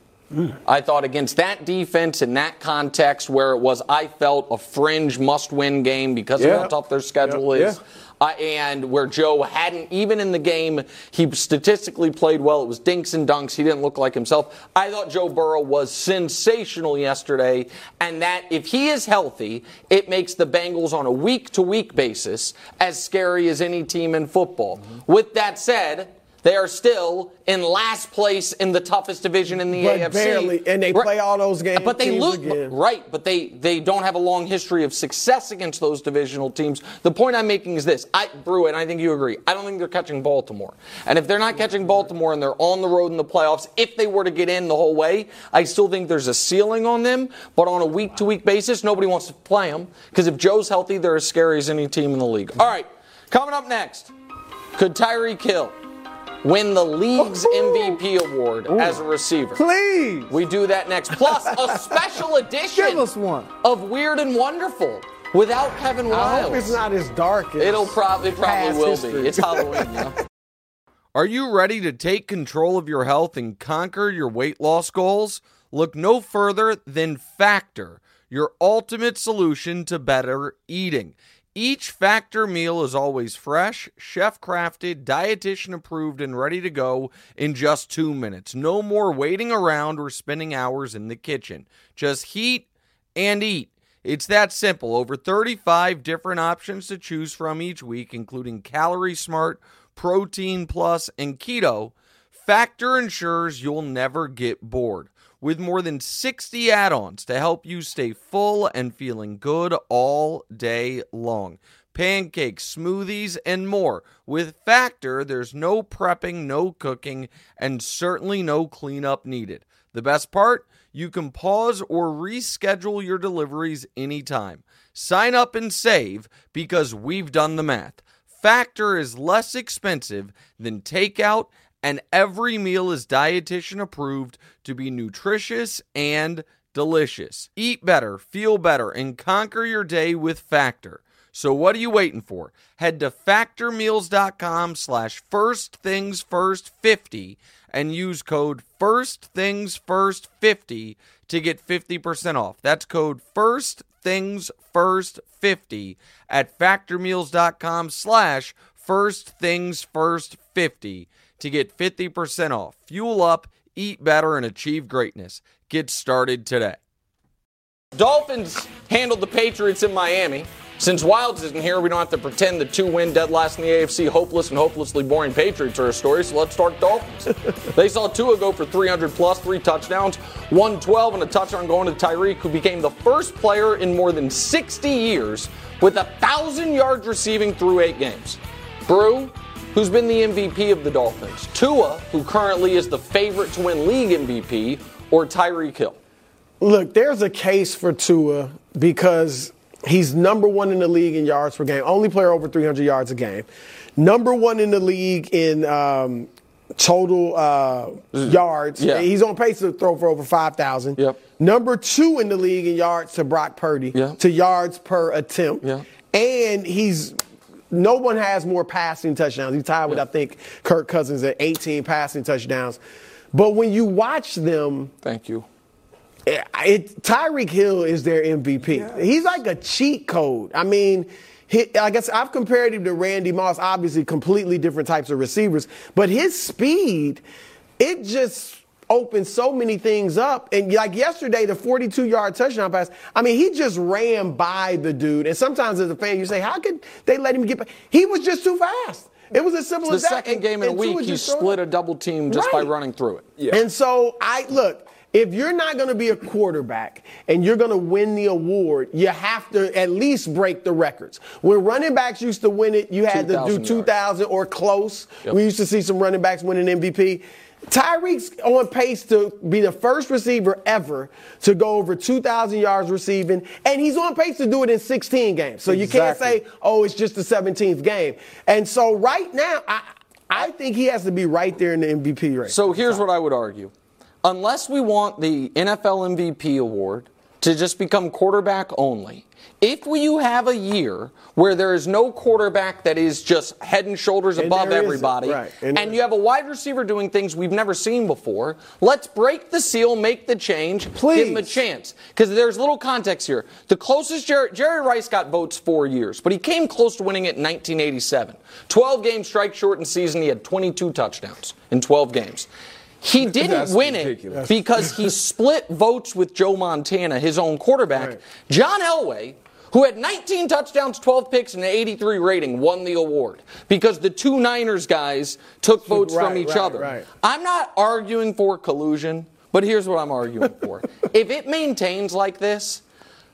I thought against that defense in that context where it was, I felt a fringe must win game because of how tough their schedule Yeah. is. Uh, and where Joe hadn't, even in the game, he statistically played well. It was dinks and dunks. He didn't look like himself. I thought Joe Burrow was sensational yesterday, and that if he is healthy, it makes the Bengals on a week to week basis as scary as any team in football. With that said, they are still in last place in the toughest division in the But AFC. barely, and they Right. play all those games- But they again. right, but they they don't have a long history of success against those divisional teams. The point I'm making is this: I Brew, and I think you agree. I don't think they're catching Baltimore, and if they're not catching Baltimore and they're on the road in the playoffs, if they were to get in the whole way, I still think there's a ceiling on them. But on a week to week basis, nobody wants to play them because if Joe's healthy, they're as scary as any team in the league. All right, coming up next, could Tyreek Hill win the league's MVP award as a receiver? Please. We do that next. Plus, a special edition Give us one. of Weird and Wonderful without Kevin I hope it's not as dark as It'll probably probably will history. be. It's Halloween, you know. Are you ready to take control of your health and conquer your weight loss goals? Look no further than Factor, your ultimate solution to better eating. Each Factor meal is always fresh, chef crafted, dietitian approved, and ready to go in just two minutes. No more waiting around or spending hours in the kitchen. Just heat and eat. It's that simple. Over 35 different options to choose from each week, including Calorie Smart, Protein Plus, and Keto. Factor ensures you'll never get bored. With more than 60 add ons to help you stay full and feeling good all day long. Pancakes, smoothies, and more. With Factor, there's no prepping, no cooking, and certainly no cleanup needed. The best part? You can pause or reschedule your deliveries anytime. Sign up and save because we've done the math. Factor is less expensive than takeout, and every meal is dietitian approved to be nutritious and delicious. Eat better, feel better, and conquer your day with Factor. So what are you waiting for? Head to factormeals.com slash first things first 50 and use code first things first 50 to get 50% off. That's code first things first 50 at factormeals.com slash first things first 50 to get 50% off. Fuel up, eat better, and achieve greatness. Get started today. Dolphins handled the Patriots in Miami. Since Wildes isn't here, we don't have to pretend the two win dead last in the AFC hopeless and hopelessly boring Patriots are a story, so let's start Dolphins. they saw Tua go for 300 plus, three touchdowns, 112, and a touchdown going to Tyreek, who became the first player in more than 60 years with a 1,000 yards receiving through eight games. Brew, who's been the MVP of the Dolphins, Tua, who currently is the favorite to win league MVP, or Tyreek Hill. Look, there's a case for Tua because he's number one in the league in yards per game, only player over 300 yards a game, number one in the league in um, total uh, yards. Yeah. He's on pace to throw for over 5,000. Yep. Number two in the league in yards to Brock Purdy, Yeah. to yards per attempt. Yeah. And he's no one has more passing touchdowns. He's tied with, I think, Kirk Cousins at 18 passing touchdowns. But when you watch them, Thank you. it, it, Tyreek Hill is their MVP. He's like a cheat code. I mean, he, I guess I've compared him to Randy Moss, obviously completely different types of receivers, but his speed, it just opens so many things up. And like yesterday, the 42 yard touchdown pass, I mean, he just ran by the dude. And sometimes as a fan, you say, how could they let him get by? He was just too fast. It was as simple The as that. The second game in a week, he split up. a double team just by running through it. Yeah. And so I look, if you're not going to be a quarterback and you're going to win the award, you have to at least break the records. When running backs used to win it, you had to do 2,000 or close. Yep. We used to see some running backs winning MVP. Tyreek's on pace to be the first receiver ever to go over 2,000 yards receiving, and he's on pace to do it in 16 games. So you can't say, oh, it's just the 17th game. And so right now, I, I think he has to be right there in the MVP race. So here's what I would argue. Unless we want the NFL MVP award to just become quarterback only. If you have a year where there is no quarterback that is just head and shoulders And above everybody, right, and, and you have a wide receiver doing things we've never seen before, let's break the seal, make the change, give him a chance. Because there's little context here. The closest Jerry, Jerry Rice got votes four years, but he came close to winning it in 1987. 12 game strike shortened season, he had 22 touchdowns in 12 games. He didn't That's win ridiculous. it because he split votes with Joe Montana, his own quarterback. Right. John Elway, who had 19 touchdowns, 12 picks, and an 83 rating, won the award because the two Niners guys took votes from each right, other. right. I'm not arguing for collusion, but here's what I'm arguing for. if it maintains like this,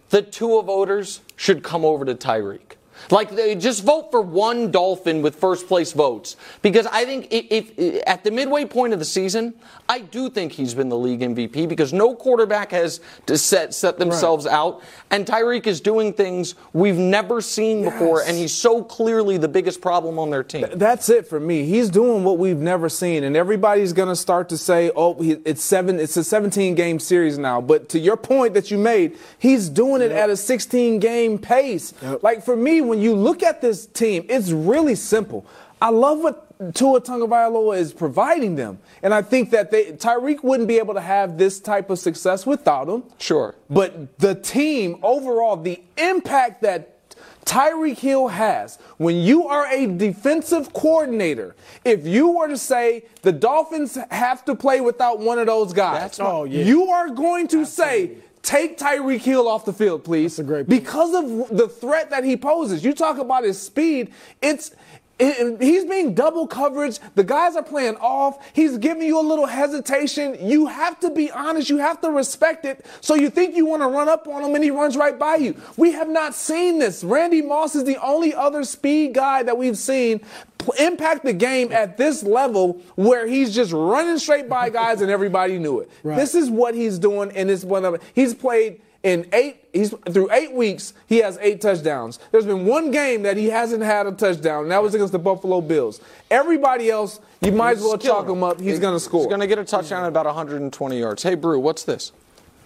the Tua voters should come over to Tyreek. Like they just vote for one Dolphin with first place votes because I think if, if at the midway point of the season, I do think he's been the league MVP because no quarterback has to set set themselves out, and Tyreek is doing things we've never seen before, and he's so clearly the biggest problem on their team. That's it for me. He's doing what we've never seen, and everybody's going to start to say, "Oh, it's seven. It's a 17 game series now." But to your point that you made, he's doing it at a 16 game pace. Like for me, when you look at this team, it's really simple. I love what Tua Tagovailoa is providing them, and I think that they, Tyreek wouldn't be able to have this type of success without him. Sure. But the team overall, the impact that Tyreek Hill has when you are a defensive coordinator, if you were to say the Dolphins have to play without one of those guys, That's right. Oh, yeah. you are going to say, take Tyreek Hill off the field, please. That's a great point. because of the threat that he poses. You talk about his speed, it's it- he's being double coverage. The guys are playing off. He's giving you a little hesitation. You have to be honest. You have to respect it. So you think you want to run up on him and he runs right by you. We have not seen this. Randy Moss is the only other speed guy that we've seen impact the game at this level where he's just running straight by guys and everybody knew it. This is what he's doing and it's one of he's played in eight he's through eight weeks he has eight touchdowns there's been one game that he hasn't had a touchdown and that was against the buffalo bills everybody else you might as well He's chalk him up he's going to score He's going to get a touchdown at about 120 yards. Hey, Brew, what's this?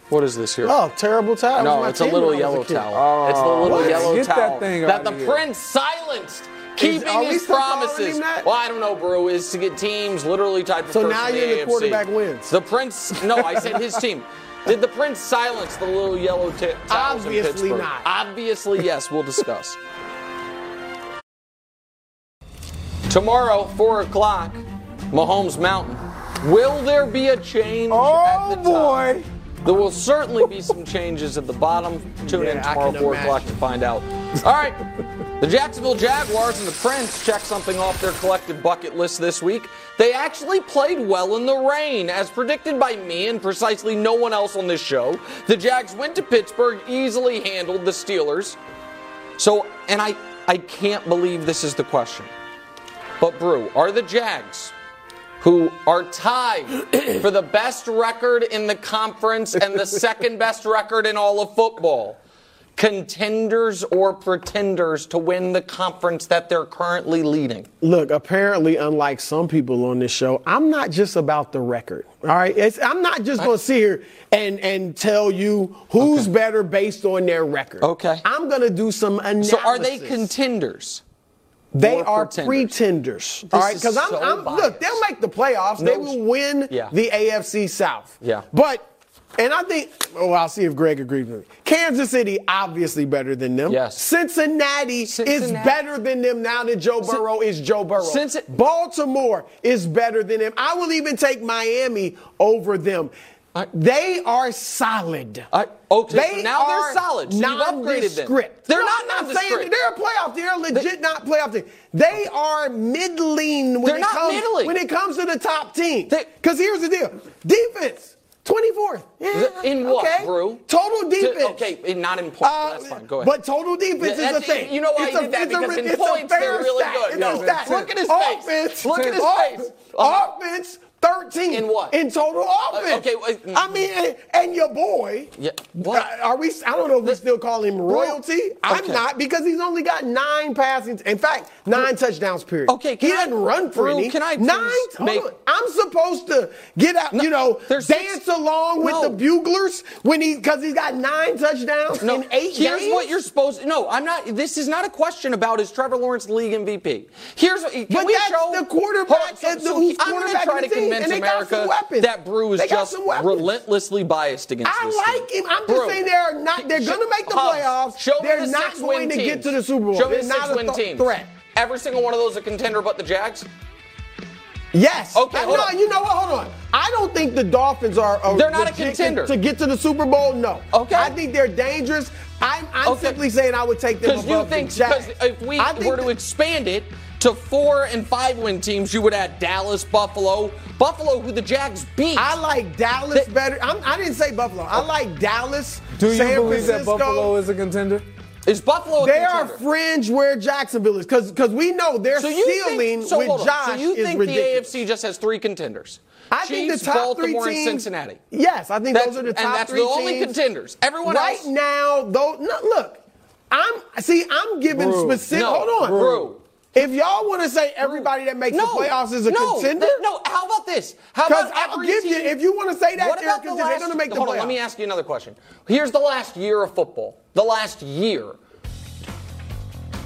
What is this here? Oh, terrible towel. No, it's a little yellow was a kid. towel. Oh. it's the little what? yellow Get that towel thing that the here. prince silenced, keeping are we his promises. Well, I don't know, Brew. Is to get teams literally tied for So first now in the you're the AFC. quarterback wins. The prince. No, I said his team. Did the prince silence the little yellow t- towels in Obviously Pittsburgh? not. Obviously, yes. We'll discuss. Tomorrow, four o'clock, Mahomes Mountain. Will there be a change Oh, at the top? boy. There will certainly be some changes at the bottom. Tune in Yeah, I tomorrow, can 4 o'clock, to find out. All right. The Jacksonville Jaguars and the Prince check something off their collective bucket list this week. They actually played well in the rain, as predicted by me and precisely no one else on this show. The Jags went to Pittsburgh, easily handled the Steelers. So, and I, I can't believe this is the question. But, Brew, are the Jags, who are tied for the best record in the conference and the second best record in all of football, contenders or pretenders to win the conference that they're currently leading? Look, apparently, unlike some people on this show, I'm not just about the record. All right, it's, I'm not just going to sit here and and tell you who's better based on their record. Okay. I'm going to do some analysis. So, are they contenders? They are pretenders? pretenders. all right, because I'm, I'm look, they'll make the playoffs. they will win yeah. the AFC South. Yeah. But and I think, oh, I'll see if Greg agrees with me. Kansas City obviously better than them. Yes. Cincinnati, is better than them now that Joe Burrow is Joe Burrow. Cinci- Baltimore is better than them. I will even take Miami over them. I- they are solid. I- okay, they so now they're solid. So them. nondescript. They're No, not I'm not saying they're a playoff. They're a legit not playoff team. They are middling when They're it not comes middling. when it comes to the top team. Because here's the deal: defense, 24th. Yeah, In what, okay. Brew? Total defense. To- okay, not in points. Uh, that's fine. Go ahead. But total defense Yeah, is a thing. you know why it's I a, did that? it's a- Because in it's a points, they're really stat. good. A stat. look at his face. Offense, Look at his face. Uh-huh. Offense, 13 In what? In total offense. okay, wait, mm. I mean, and, and your boy. Yeah, what? uh, Are we? I don't know if we still call him royalty. I'm not because he's only got nine passing. In fact, nine touchdowns. Period. Okay, can he I- doesn't run for any. can I nine? make- on. I'm supposed to get out. No, you know, dance six- along with No. the buglers when he because he's got nine touchdowns No, in eight here's games. what you're supposed. No, I'm not. This is not a question about is Trevor Lawrence league MVP. Here's what. Can But we that's show the quarterback Hold on, so, and the- so who's I'm going to try to the and they got some America that Brew is just relentlessly biased against. I like team. him. I'm just Brew, saying they're not. They're going to make the playoffs. Show they're the not going to teams. get to the Super Bowl. Show they're the not a th- threat. Every single one of those a contender, but the Jags. Yes. Okay, hold no, on. you know what? Hold on. I don't think the Dolphins are. are They're not a contender. to get to the Super Bowl. No. Okay. I think they're dangerous. I'm, I'm Okay. simply saying I would take them Because above you think the Jags. because if we were to expand it to four and five win teams, you would add Dallas, Buffalo, Buffalo, who the Jags beat. I like Dallas They- better. I'm, I didn't say Buffalo. I like Dallas. Do you San believe that Buffalo is a contender? is Buffalo a They are fringe where Jacksonville is, because because we know their So you ceiling think, so with. Josh So you think ridiculous. the AFC just has three contenders? I think Chiefs, the top Baltimore, three teams, and Cincinnati. Yes, I think That's- those are the top and top that's three the only teams. contenders. Everyone else. right else- now, though, no, look, I'm see, I'm giving Brew. specific. No, hold on, Brew. If y'all want to say everybody that makes no, the playoffs is a no, contender, no. How about this? How because about I'll give you. If you want to say that, What they're, about the last? they're going to make the hold playoffs. on, let me ask you another question. Here's the last year of football. The last year.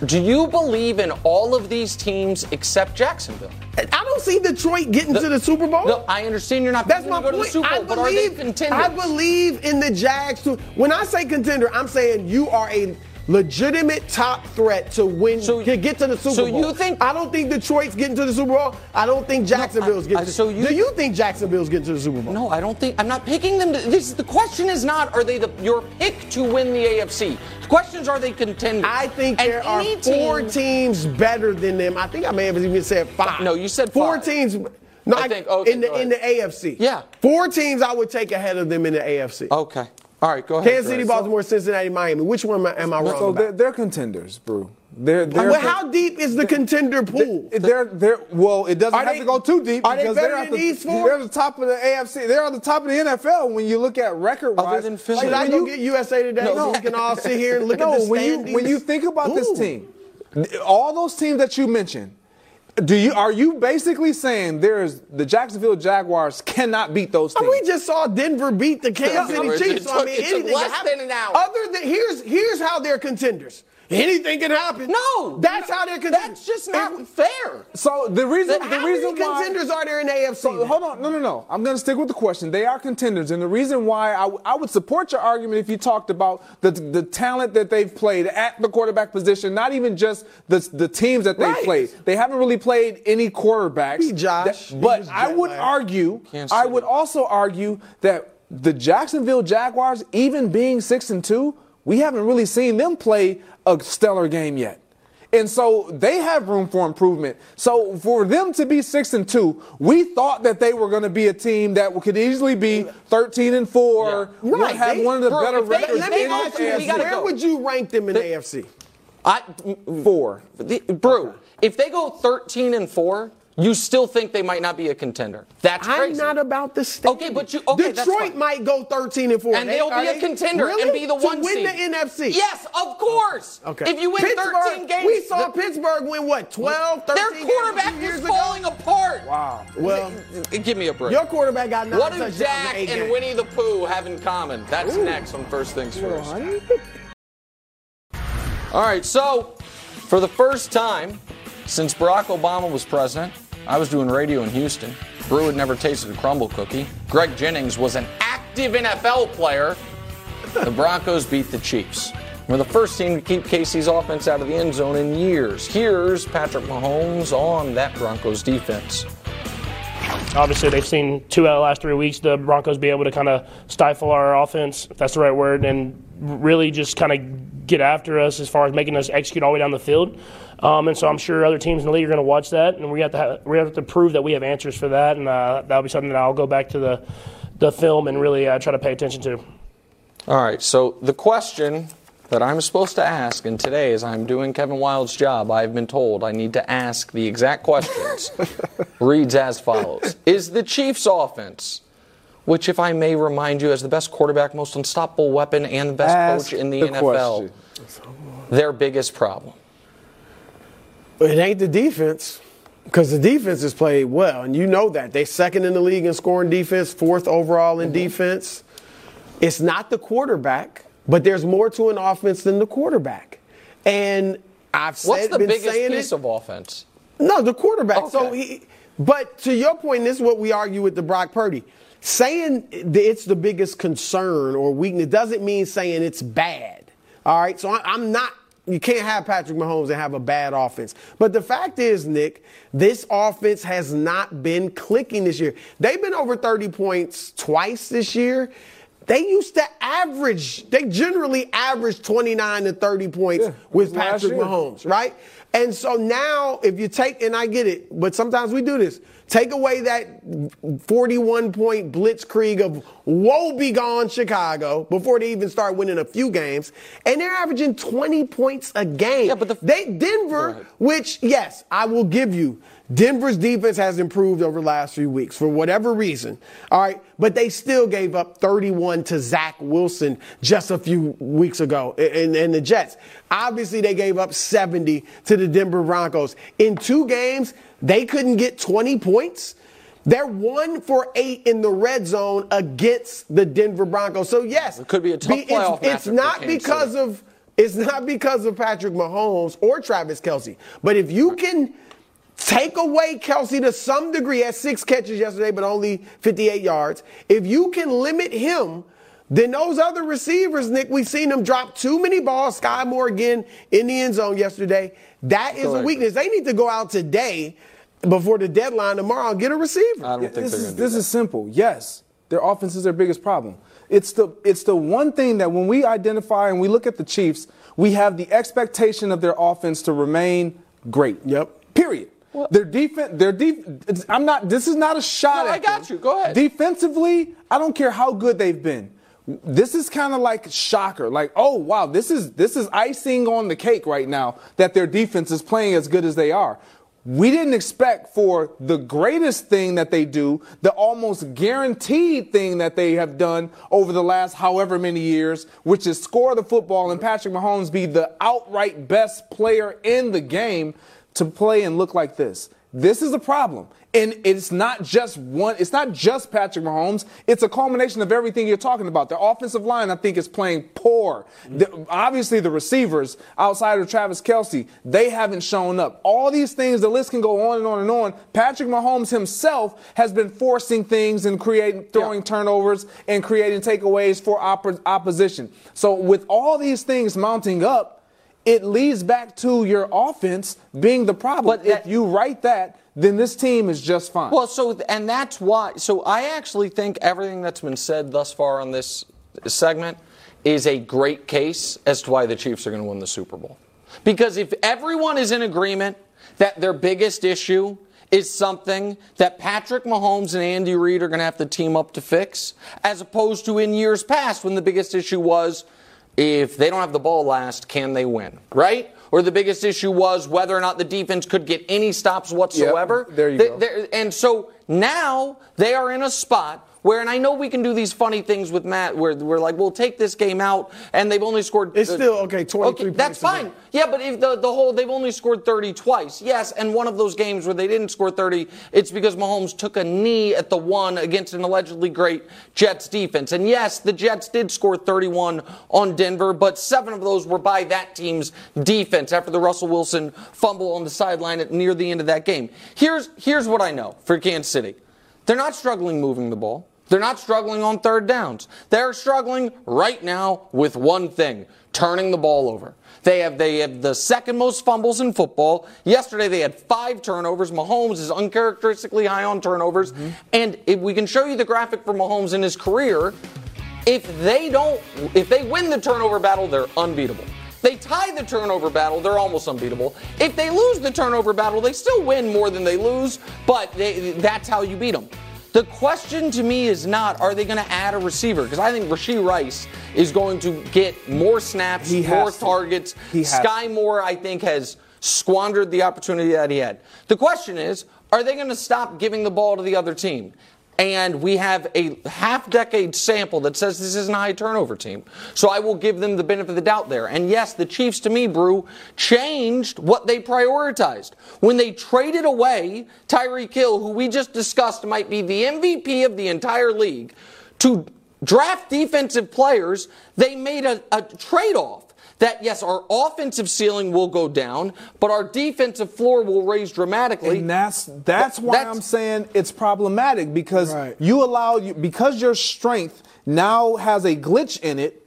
Do you believe in all of these teams except Jacksonville? I don't see Detroit getting to the Super Bowl. No, I understand you're not That's my to go to the point. Super Bowl, I but are they believe? I believe in the Jags too. When I say contender, I'm saying you are a legitimate top threat to win So- to get to the Super so Bowl. So you think- I don't think Detroit's getting to the Super Bowl. I don't think Jacksonville's I- getting I- to so you- Do you think Jacksonville's getting to the Super Bowl? No, I don't think I'm not picking them. To, this the question is not are they the your pick to win the AFC. The question is are they contenders? I think And there are four team- teams better than them. I think I may have even said five. No, you said four five. teams. No, I I think- okay, in the in the AFC. Yeah. four teams I would take ahead of them in the AFC. Okay. All right, go ahead. Kansas City, Greg. Baltimore, Cincinnati, Miami. Which one am I, am I wrong So about? they're, they're contenders, bro. They're, uh, they're well, how deep is the contender pool? They're, they're, well, it doesn't Are have they- to go too deep are they better they're at than the, these four? they're at the top of the AFC. They're on the top of the NFL when you look at record Other wise. than Philly. Should I go you- get USA Today so we can all sit here and look no, at the standings? when you when you think about Ooh. this team, all those teams that you mentioned, do you are you basically saying there's the Jacksonville Jaguars cannot beat those Oh, teams? we just saw Denver beat the Kansas City Chiefs. So, I mean, it took anything less than an hour. Other than here's here's how they're contenders. Anything can happen. No, that's how they're contenders. That's just not If- fair. so the reason How the many reason why contenders are there in the AFC? So, hold on, no, no, no. I'm going to stick with the question. They are contenders, and the reason why I, w- I would support your argument if you talked about the the talent that they've played at the quarterback position, not even just the the teams that they've Right. played. They haven't really played any quarterbacks. Be Josh. That- but I jet would lagged. argue, Kansas I City. would also argue that the Jacksonville Jaguars, even being six and two, we haven't really seen them play a stellar game yet. And so they have room for improvement. So for them to be six and two, we thought that they were going to be a team that could easily be thirteen and four, Yeah. would Right, have they- one of the Bro, better they- records Let me in ask you, we where go. would you rank them in the AFC? I four. the, Brew. If they go 13 and four, you still think they might not be a contender. That's crazy. I'm crazy. not about the standing. Okay, but you- okay, Detroit might go 13 and 4. and They- they'll be a contender really? and be the to one win seed. the NFC. Yes, of course. Okay. If you win Pittsburgh, 13 games, we saw the- Pittsburgh win what 12, 13 their quarterback was years ago? falling apart. Wow. Well, Give me a break. your quarterback got nine what do touchdowns Dak in eight and games. Winnie the Pooh have in common? That's next on First Things First. All right, so for the first time since Barack Obama was president, I was doing radio in Houston. Brew had never tasted a Crumbl cookie. Greg Jennings was an active NFL player. The Broncos beat the Chiefs. We're the first team to keep KC's offense out of the end zone in years. Here's Patrick Mahomes on that Broncos defense. Obviously, they've seen two out of the last three weeks the Broncos be able to kind of stifle our offense, if that's the right word, and really just kind of get after us as far as making us execute all the way down the field. Um, and so I'm sure other teams in the league are going to watch that, and we have to have, we have to prove that we have answers for that, and uh, that'll be something that I'll go back to the the film and really uh, try to pay attention to. All right, so the question that I'm supposed to ask, and today, as I'm doing Kevin Wildes' job, I've been told I need to ask the exact questions, reads as follows Is the Chiefs' offense, which, if I may remind you, has the best quarterback, most unstoppable weapon, and the best Ask coach in the, the NFL, question. their biggest problem? It ain't the defense. Because the defense has played well, and you know that. They second in the league in scoring defense, fourth overall in mm-hmm. defense. It's not the quarterback, but there's more to an offense than the quarterback. And I've said, What's the been biggest saying piece it. of offense? No, the quarterback. So he, but to your point, this is what we argue with the Brock Purdy. Saying it's the biggest concern or weakness doesn't mean saying it's bad. All right, so I'm not. You can't have Patrick Mahomes and have a bad offense. But the fact is, Nick, this offense has not been clicking this year. They've been over 30 points twice this year. They used to average, they generally average 29 to 30 points Yeah, with Patrick. Mahomes, right? And so now, if you take, and I get it, but sometimes we do this. Take away that 41 point blitzkrieg of woe begone Chicago before they even start winning a few games, and they're averaging 20 points a game. Yeah, but the- they Denver, which yes, I will give you. Denver's defense has improved over the last few weeks for whatever reason. All right, but they still gave up 31 to Zach Wilson just a few weeks ago in, in the Jets. Obviously, they gave up 70 to the Denver Broncos. In two games, they couldn't get 20 points. They're one for eight in the red zone against the Denver Broncos. So yes, It could be a tough it's- playoff It's, for not because City. of it's not because of Patrick Mahomes or Travis Kelce. But if you can take away Kelce to some degree, had six catches yesterday, but only 58 yards. If you can limit him, then those other receivers, Nick, we've seen them drop too many balls. Skyy Moore again in the end zone yesterday. That is a weakness. They need to go out today before the deadline tomorrow and get a receiver. I don't think this they're is, going to do this that. is simple. Yes, their offense is their biggest problem. It's the it's the one thing that when we identify and we look at the Chiefs, we have the expectation of their offense to remain great. Yep. Period. their defense, their def, I'm not. This is not a shot. No, at I got them. you. Go ahead. Defensively, I don't care how good they've been. This is kind of like shocker. Like, oh wow, this is this is icing on the cake right now that their defense is playing as good as they are. We didn't expect for the greatest thing that they do, the almost guaranteed thing that they have done over the last however many years, which is score the football and Patrick Mahomes be the outright best player in the game to play and look like this. This is a problem. And it's not just one, it's not just Patrick Mahomes. It's a culmination of everything you're talking about. The offensive line, I think, is playing poor. The- obviously, the receivers outside of Travis Kelce, they haven't shown up. All these things, the list can go on and on and on. Patrick Mahomes himself has been forcing things and creating, throwing turnovers and creating takeaways for oppo- opposition. So, with all these things mounting up, it leads back to your offense being the problem. But that- if you write that, then this team is just fine. Well, so and that's why. So I actually think everything that's been said thus far on this segment is a great case as to why the Chiefs are going to win the Super Bowl. Because if everyone is in agreement that their biggest issue is something that Patrick Mahomes and Andy Reid are going to have to team up to fix, as opposed to in years past when the biggest issue was if they don't have the ball last, can they win? Right? Or the biggest issue was whether or not the defense could get any stops whatsoever. there you They- go. and so now they are in a spot where, and I know we can do these funny things with Matt, where we're like, we'll take this game out, and they've only scored. It's still, okay, 23 That's points a fine. Yeah, but if the, the whole, they've only scored 30 twice. Yes, and one of those games where they didn't score 30, it's because Mahomes took a knee at the one against an allegedly great Jets defense. And yes, the Jets did score 31 on Denver, but seven of those were by that team's defense after the Russell Wilson fumble on the sideline at near the end of that game. Here's, here's what I know for Kansas City. They're not struggling moving the ball. They're not struggling on third downs. They're struggling right now with one thing turning the ball over. They have, they have the second most fumbles in football. Yesterday they had five turnovers. Mahomes is uncharacteristically high on turnovers. Mm-hmm. And if we can show you the graphic for Mahomes in his career, if they don't, if they win the turnover battle, they're unbeatable. They tie the turnover battle, they're almost unbeatable. If they lose the turnover battle, they still win more than they lose, but they, that's how you beat them. The question to me is not are they going to add a receiver? Because I think Rashee Rice is going to get more snaps, He more targets. Skyy to. Moore, I think, has squandered the opportunity that he had. The question is are they going to stop giving the ball to the other team? And we have a half decade sample that says this isn't a high turnover team. So I will give them the benefit of the doubt there. And yes, the Chiefs, to me, Brew, changed what they prioritized. When they traded away Tyreek Hill, who we just discussed might be the MVP of the entire league, to draft defensive players, they made a, a trade off that yes, our offensive ceiling will go down, but our defensive floor will raise dramatically. And that's that's Th- why that's- I'm saying it's problematic because Right. you allow you because your strength now has a glitch in it.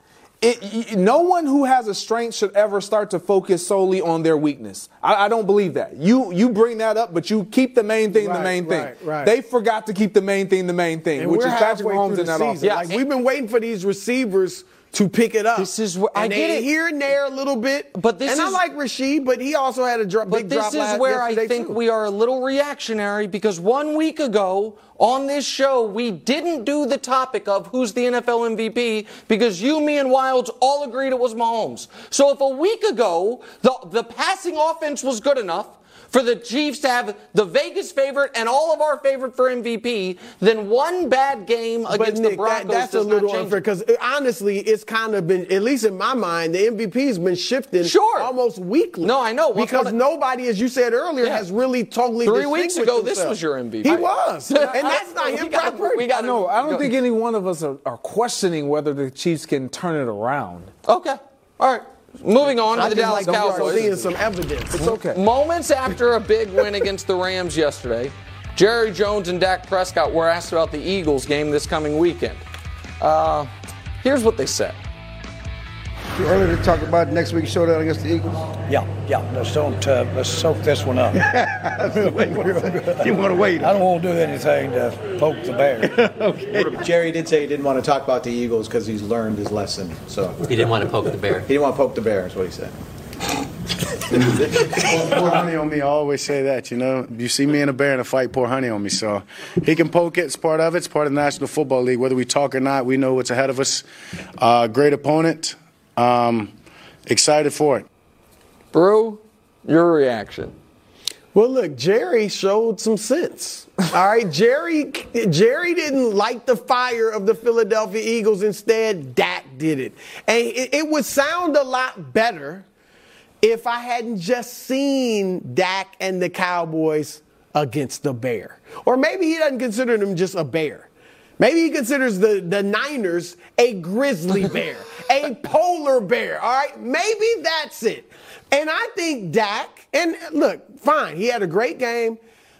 It, no one who has a strength should ever start to focus solely on their weakness. I, I don't believe that. You you bring that up, but you keep the main thing the main thing. right, right. They forgot to keep the main thing the main thing, And which is Patrick halfway Mahomes in that season. offense. Like we've been waiting for these receivers to pick it up. This is where- I get it. here and there a little bit. But this and I like Rashee, but he also had a drop, But big drop this is where I think too. we are a little reactionary because one week ago on this show, we didn't do the topic of who's the NFL MVP because you, me, and Wildes all agreed it was Mahomes. So if a week ago the, the passing offense was good enough, for the Chiefs to have the Vegas favorite and all of our favorite for MVP, then one bad game But against Nick, the Broncos that, that's a little not unfair because honestly, it's kind of been, at least in my mind, the MVP's been shifting Sure. almost weekly. No, I know. What's because gonna- nobody, as you said earlier, Yeah. has really totally. Three weeks distinguished ago, this was your MVP. He was, and that's not We him. got- Brock Purdy. we got- No, I don't Go- think any one of us are, are questioning whether the Chiefs can turn it around. Okay. All right. Moving on to the Dallas like that we are Cowboys. seeing some evidence. It's okay. Moments after a big win against the Rams yesterday, Jerry Jones and Dak Prescott were asked about the Eagles game this coming weekend. Uh, here's what they said. Too early to talk about next week's showdown against the Eagles. Yeah, yeah. Let's don't. Uh, let's soak this one up. You want to wait? I don't want to do anything to poke the bear. okay. Jerry did say he didn't want to talk about the Eagles because he's learned his lesson. So He didn't want to poke the bear. he didn't want to poke the bear. Is what he said. pour honey on me. I always say that. You know, you see me and a bear in a fight, pour honey on me. So he can poke it. It's part of it. It's part of the National Football League. Whether we talk or not, we know what's ahead of us. Uh, great opponent. Um, excited for it. Brew, your reaction. Well, look, Jerry showed some sense. All right, Jerry. Jerry didn't light the fire of the Philadelphia Eagles. Instead, Dak did it, and it, it would sound a lot better if I hadn't just seen Dak and the Cowboys against the Bear, or maybe he doesn't consider them just a bear. Maybe he considers the, the Niners a grizzly bear, a polar bear. All right, maybe that's it. And I think Dak, and look, fine, he had a great game,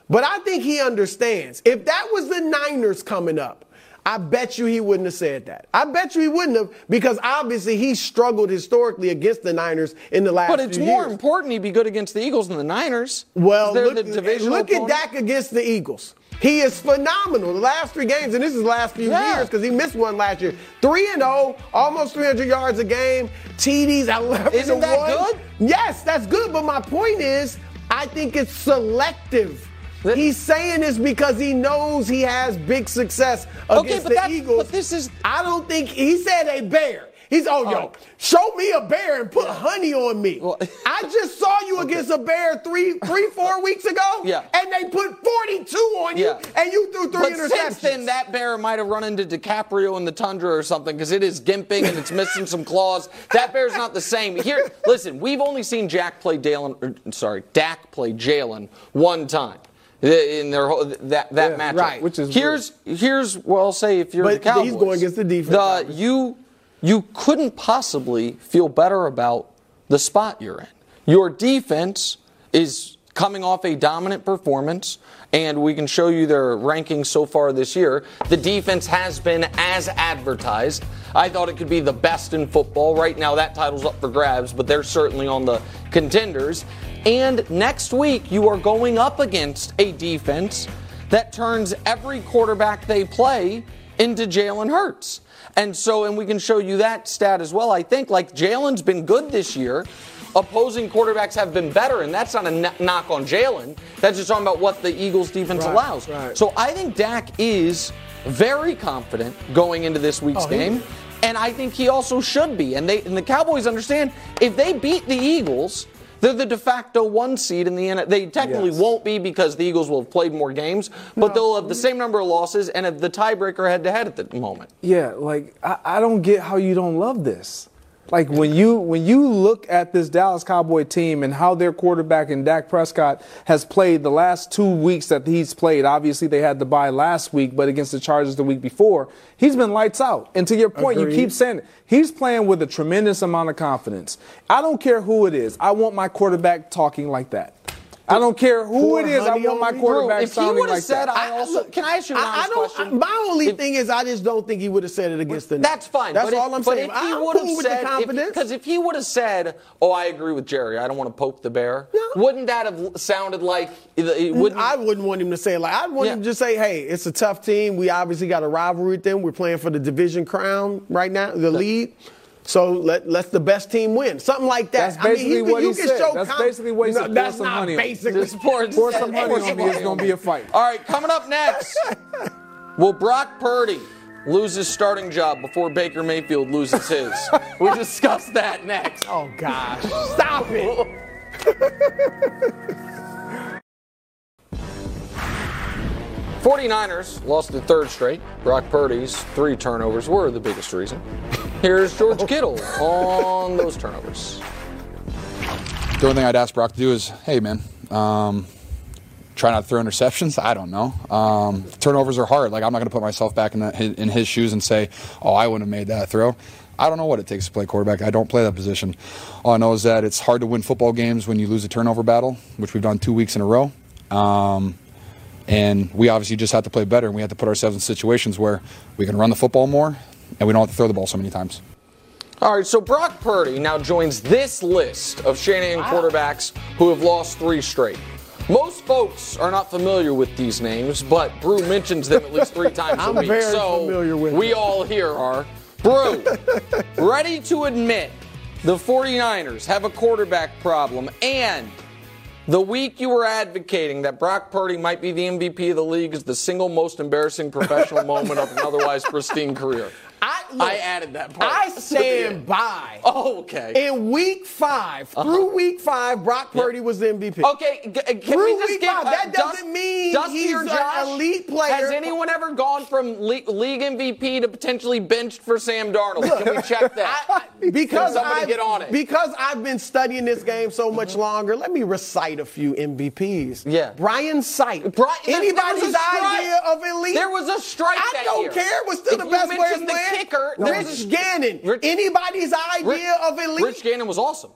but I think he understands. If that was the Niners coming up, I bet you he wouldn't have said that. I bet you he wouldn't have because obviously he struggled historically against the Niners in the last But it's more years. important he be good against the Eagles than the Niners. Well, look, the look at. Dak against the Eagles. He is phenomenal. The last three games, and this is the last few Yeah. years because he missed one last year. Three and zero, almost 300 yards a game, TDs at 11 Isn't that one. good? Yes, that's good. But my point is, I think it's selective. He's saying this because he knows he has big success Okay, against but the that- Eagles. but this is- I don't think he said a bear. He's oh yo, Oh. show me a bear and put honey on me. Well- I just saw you against a bear three, three, four weeks ago. Yeah. And they put 42 on you, Yeah. and you threw three But interceptions. since then, that bear might have run into DiCaprio in the tundra or something because it is gimping and it's missing some claws. That bear's not the same. Here, listen, we've only seen Jack play Dalen, or, sorry, Dak play Jalen one time in their whole, that that Yeah, matchup. right. Which is here's here's well, I'll say if you're But the Cowboys, he's going against the defense, The, you you couldn't possibly feel better about the spot you're in. Your defense is coming off a dominant performance, and we can show you their rankings so far this year. The defense has been as advertised. I thought it could be the best in football. Right now, that title's up for grabs, but they're certainly on the contenders. And next week, you are going up against a defense that turns every quarterback they play into Jalen Hurts. And so, and we can show you that stat as well. I think like Jalen's been good this year. opposing quarterbacks have been better, and that's not a knock on Jalen. That's just talking about what the Eagles' defense Right, allows. right. So I think Dak is very confident going into this week's Oh, game. And I think he also should be. And they and the Cowboys understand if they beat the Eagles, they're the de facto one seed in the N. They technically Yes. won't be because the Eagles will have played more games, but they'll have the same number of losses and have the tiebreaker head to head at the moment. Yeah, like I, I don't get how you don't love this. Like when you when you look at this Dallas Cowboy team and how their quarterback and Dak Prescott has played the last two weeks that he's played. Obviously, they had the bye last week, but against the Chargers the week before, he's been lights out. And to your point, Agreed. you keep saying it. He's playing with a tremendous amount of confidence. I don't care who it is. I want my quarterback talking like that. I don't care who it is. I want my quarterback If he sounding would've like said, that. I also can I ask you an I, I don't. question? My only If- thing is, I just don't think he would have said it against the. That's fine. That's but if- all I'm but saying. If he would have said, the confidence. because if, he would have said, "Oh, I agree with Jerry. I don't want to poke the bear," No. wouldn't that have sounded like it wouldn't? I wouldn't want him to say it like I want Yeah. him to just say, "Hey, it's a tough team. We obviously got a rivalry with them. We're playing for the division crown right now, the lead. So let let the best team win. Something like that. That's I mean, basically you can- what you he can said. show That's com- basically what he No, said. That's some not honey on me. basically. This poor- Pour some honey on me. It's gonna be a fight. All right, coming up next, will Brock Purdy lose his starting job before Baker Mayfield loses his? we discuss that next. Oh gosh, stop it. 49ers lost the third straight. Brock Purdy's three turnovers were the biggest reason. Here's George Kittle on those turnovers. The only thing I'd ask Brock to do is, hey, man, um, try not to throw interceptions. I don't know. Um, turnovers are hard. Like I'm not going to put myself back in, that, in his shoes and say, oh, I wouldn't have made that throw. I don't know what it takes to play quarterback. I don't play that position. All I know is that it's hard to win football games when you lose a turnover battle, which we've done two weeks in a row. Um, and we obviously just have to play better, and we have to put ourselves in situations where we can run the football more, and we don't have to throw the ball so many times. All right, so Brock Purdy now joins this list of Shanahan quarterbacks who have lost three straight. Most folks are not familiar with these names, but Brew mentions them at least three times I'm a week. very so familiar with we them. all here are. Brew, ready to admit the 49ers have a quarterback problem and the week you were advocating that Brock Purdy might be the MVP of the league is the single most embarrassing professional moment of an otherwise pristine career. I, look, I added that part. I stand by. Oh, okay. In week 5 through week five, Brock Purdy was the MVP. Okay, g- can Through we just week give five, uh, that doesn't mean Dusty he's an elite player. Has anyone ever gone from le- league MVP to potentially benched for Sam Darnold? Can we check that? because somebody I've, get on it? Because I've been studying this game so much longer, let me recite a few MVPs. Yeah. Brian Sipe. Brian- Anybody's was a strike. idea of elite? There was a strike I don't year. care. Was still If the best player mentioned the playing. kicker, there was Rich a- Gannon. Rich- Anybody's idea Rich- of elite? Rich Gannon was awesome.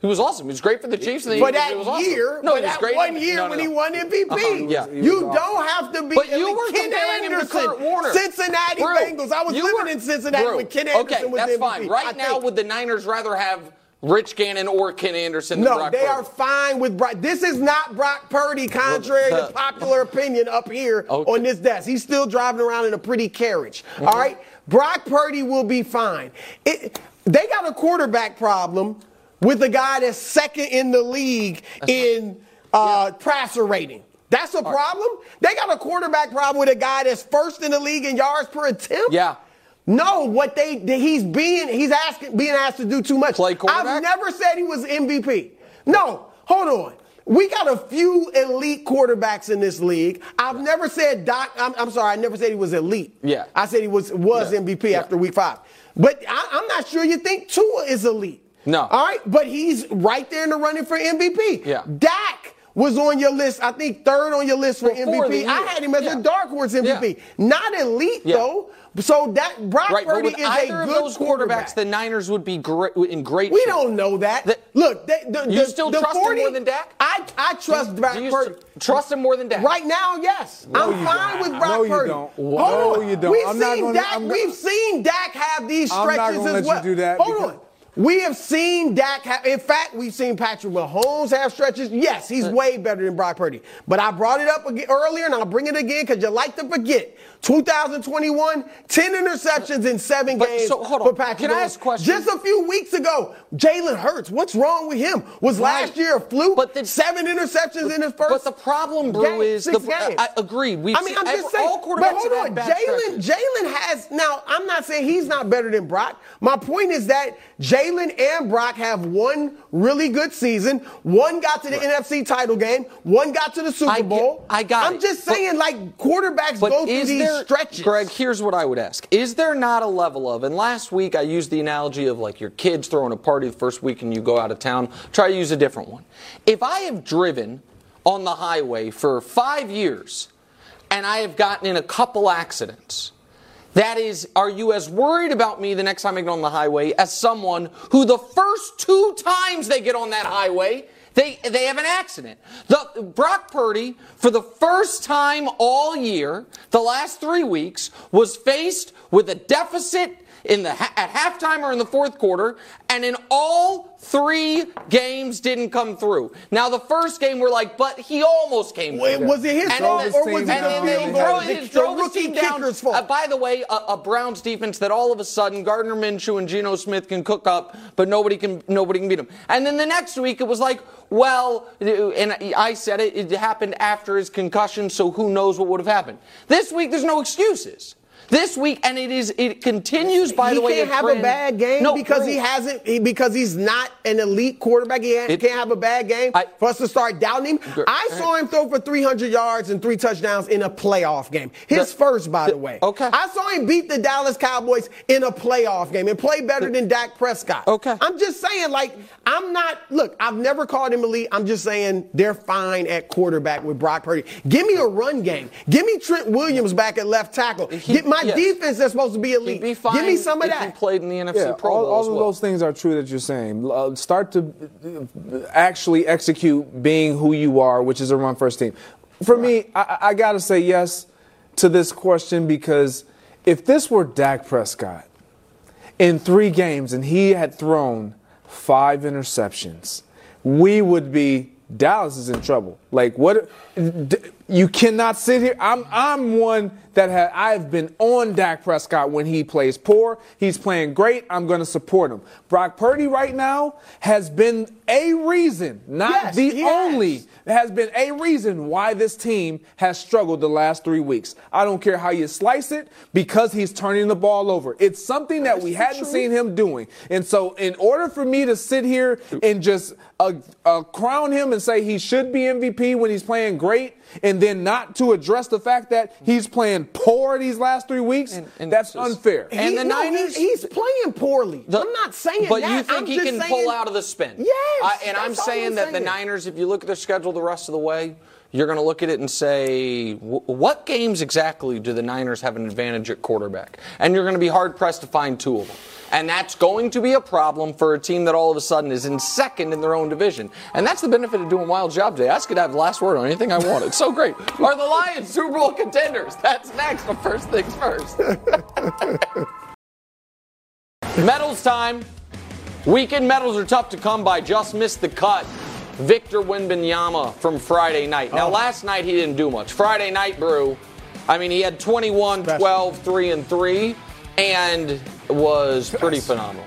He was awesome. He was great for the Chiefs. And the for that He awesome. year, no, for he was that great. one year No, no, when he won MVP. Uh-huh, yeah. You was don't have to be But you were Ken comparing him to Anderson, Kurt Warner. Cincinnati Brew, Bengals. I was you living were- in Cincinnati Brew, when Ken Anderson okay, was that's MVP. fine. Right I now, think. would the Niners rather have Rich Gannon or Ken Anderson than No, Brock they Purdy? are fine with Brock. This is not Brock Purdy, contrary to popular opinion up here Okay. on this desk. He's still driving around in a pretty carriage. All right? Brock Purdy will be fine. It, they got a quarterback problem with a guy that's second in the league in uh, passer rating. That's a problem. They got a quarterback problem with a guy that's first in the league in yards per attempt. Yeah. No, what they he's being he's asking being asked to do too much. Play quarterback? I've never said he was MVP. No, hold on. We got a few elite quarterbacks in this league. I've never said Doc. I'm, I'm sorry. I never said he was elite. Yeah. I said he was was Yeah. MVP Yeah. after week five. But I, I'm not sure you think Tua is elite. No. All right, but he's right there in the running for MVP. Yeah. Dak was on your list. I think third on your list for Before MVP. I had him as Yeah. a dark horse MVP. Not elite though. So that Brock Right, but Purdy with is a of good those quarterback. quarterbacks, the Niners would be great, in great We shape. don't know that. The- Look, they, the, You the, still the trust him more than Dak? I, I trust Do Brock you Purdy. trust him more than Dak? Right now, yes. I'm fine don't. with Brock No, you Purdy. don't. Hold No, on. you don't. We've I'm not seen gonna- Dak. I'm go- we've seen Dak have these stretches I'm not stretches gonna as let you well. do that Hold on. We have seen Dak. Have, in fact, we've seen Patrick Mahomes have stretches. Yes, he's way better than Brock Purdy. But I brought it up again earlier, and I'll bring it again because you like to forget. 2021, 10 interceptions in seven But, games so, hold on. for Patrick Can I Mahomes. ask a question? Just a few weeks ago, Jalen Hurts. What's wrong with him? Was last year a fluke? But the- seven interceptions in his first. But the problem, Brew, is the. games. I agree. We've I mean, seen I'm just saying. all but quarterbacks hold on, Jalen. Jalen has now. I'm not saying he's not better than Brock. My point is that Jalen and Brock have one really good season. One got to the NFC title game. One got to the Super I get- Bowl. I got I'm it. just But- saying, like quarterbacks But go through these there, stretches. Greg, here's what I would ask. Is there not a level of, and last week I used the analogy of like your kids throwing a party the first week and you go out of town. Try to use a different one. If I have driven on the highway for five years and I have gotten in a couple accidents, that is, are you as worried about me the next time I get on the highway as someone who the first two times they get on that highway, they, they have an accident. The, Brock Purdy, for the first time all year, the last three weeks, was faced with a deficit in the at halftime or in the fourth quarter, and in all three games didn't come through. Now the first game we're like, but he almost came Wait, through. was it his And fault or was it and the then throw The the rookie kicker's fault? Uh, by the way, a, a Browns defense that all of a sudden Gardner Minshew and Geno Smith can cook up, but nobody can nobody can beat them. And then the next week it was like, well, and I said it, it happened after his concussion, so who knows what would have happened. This week there's no excuses. This week, and it is it continues. By he the way, he can't have trend- a bad game No, because Brew. he hasn't he, because he's not an elite quarterback. He ha- It- can't have a bad game I- for us to start doubting him. I saw him throw for 300 yards and three touchdowns in a playoff game. His The- first, by the, the- way. okay. I saw him beat the Dallas Cowboys in a playoff game and play better than Dak Prescott. Okay. I'm just saying, like, I'm not. Look, I've never called him elite. I'm just saying they're fine at quarterback with Brock Purdy. Give me a run game. Give me Trent Williams back at left tackle. He- Get my yes. defense that's supposed to be elite. Be fine Give me some of if that. He played in the NFC Yeah, Pro all, Bowl all as of well. those things are true that you're saying. Uh, start to uh, actually execute being who you are, which is a run first team. For me, I, I got to say yes to this question because if this were Dak Prescott in three games and he had thrown five interceptions, we would be Dallas is in trouble. Like what? d- You cannot sit here. I'm I'm one that ha I've been on Dak Prescott when he plays poor. He's playing great. I'm going to support him. Brock Purdy right now has been a reason, not Yes, the he has. only, has been a reason why this team has struggled the last three weeks. I don't care how you slice it because he's turning the ball over. It's something that we hadn't seen him doing. And so, in order for me to sit here and just uh, uh, crown him and say he should be MVP when he's playing great, and then not to address the fact that he's playing poor these last three weeks, And- and that's this is- unfair. And He- the no, Niners- he's playing poorly. The- I'm not saying But that. you think I'm he can saying- pull out of the spin? Yes, I, and I'm saying I'm that the. Niners, if you look at their schedule the rest of the way, you're going to look at it and say, what games exactly do the Niners have an advantage at quarterback? And you're going to be hard pressed to find two of them. And that's going to be a problem for a team that all of a sudden is in second in their own division. And that's the benefit of doing Wild Job Day. I could have the last word on anything I want. It's so great. Are the Lions Super Bowl contenders? That's next. But first things first. Medals time. Weekend medals are tough to come by. Just missed the cut. Victor Wembanyama from Friday night. Now, oh. last night he didn't do much. Friday night, Brew, I mean, he had 21, 12, 3, and 3, and was pretty phenomenal.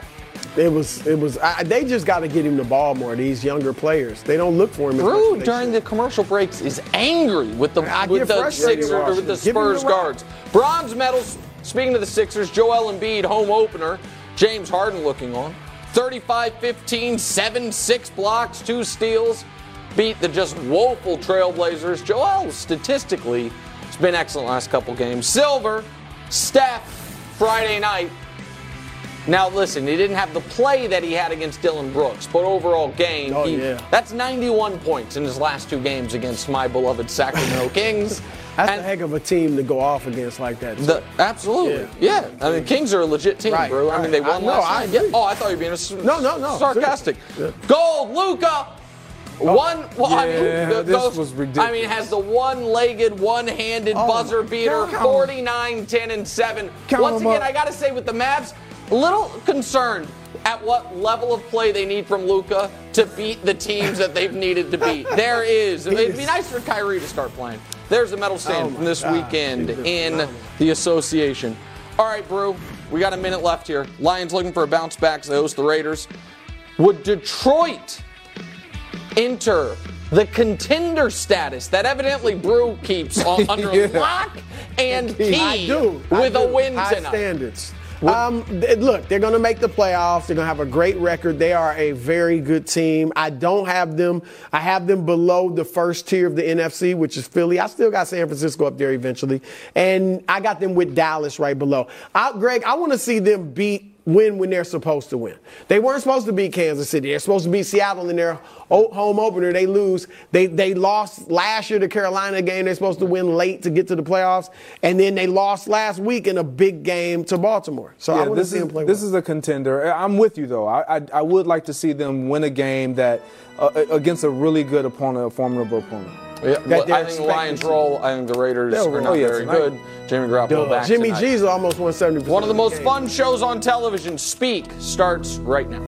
It was. It was. I, they just got to get him the ball more. These younger players, they don't look for him. as much Brew as they during should. the commercial breaks is angry with the I with the Sixers or with the him the Spurs guards. Bronze medals. Speaking of the Sixers, Joel Embiid home opener. James Harden looking on. 35-15, 7 6 blocks, 2 steals. Beat the just woeful Trailblazers. Joel statistically it's been excellent last couple games. Silver, Steph, Friday night. Now listen, he didn't have the play that he had against Dillon Brooks, but overall game, Oh, he- yeah. that's 91 points in his last two games against my beloved Sacramento Kings. That's And a heck of a team to go off against like that. the, absolutely, yeah. I mean, Kings are a legit team, Right, bro. I mean, they won I- no, last I night. Yeah. Oh, I thought you were being s- No, no, no, sarcastic. Gold, Luka. Oh, One, well, I mean, Yeah, the- this those- was I mean, has the one-legged, one-handed Oh, buzzer beater, 49, 10, and 7. Count Once again, up. I got to say with the Mavs, a little concerned. at what level of play they need from Luka to beat the teams that they've needed to beat. There is. It'd be nice for Kyrie to start playing. There's a medal stand Oh from this God. weekend in the association. All right, Brew, we got a minute left here. Lions looking for a bounce back they host the Raiders. Would Detroit enter the contender status that evidently Brew keeps on, under Yeah. lock and key I do. I with do. a win High tonight? standards. Um, th- look, they're going to make the playoffs. They're going to have a great record. They are a very good team. I don't have them. I have them below the first tier of the NFC, which is Philly. I still got San Francisco up there eventually, and I got them with Dallas right below. I, Greg, I want to see them beat win when they're supposed to win. They weren't supposed to beat Kansas City. They're supposed to beat Seattle in their home opener. They lose. They they lost last year to Carolina game. They're supposed to win late to get to the playoffs, and then they lost last week in a big game to Baltimore. So I Yeah, want to this see is them play this well. is a contender. I'm with you though. I I, I would like to see them win a game that uh, against a really good opponent, a formidable opponent. Yeah, well, I think the Lions roll. I think the Raiders They'll are not Oh, very tonight. good. Jimmy Garoppolo back Jimmy tonight. G's almost won 70%. One of the most game. fun shows on television. Speak starts right now.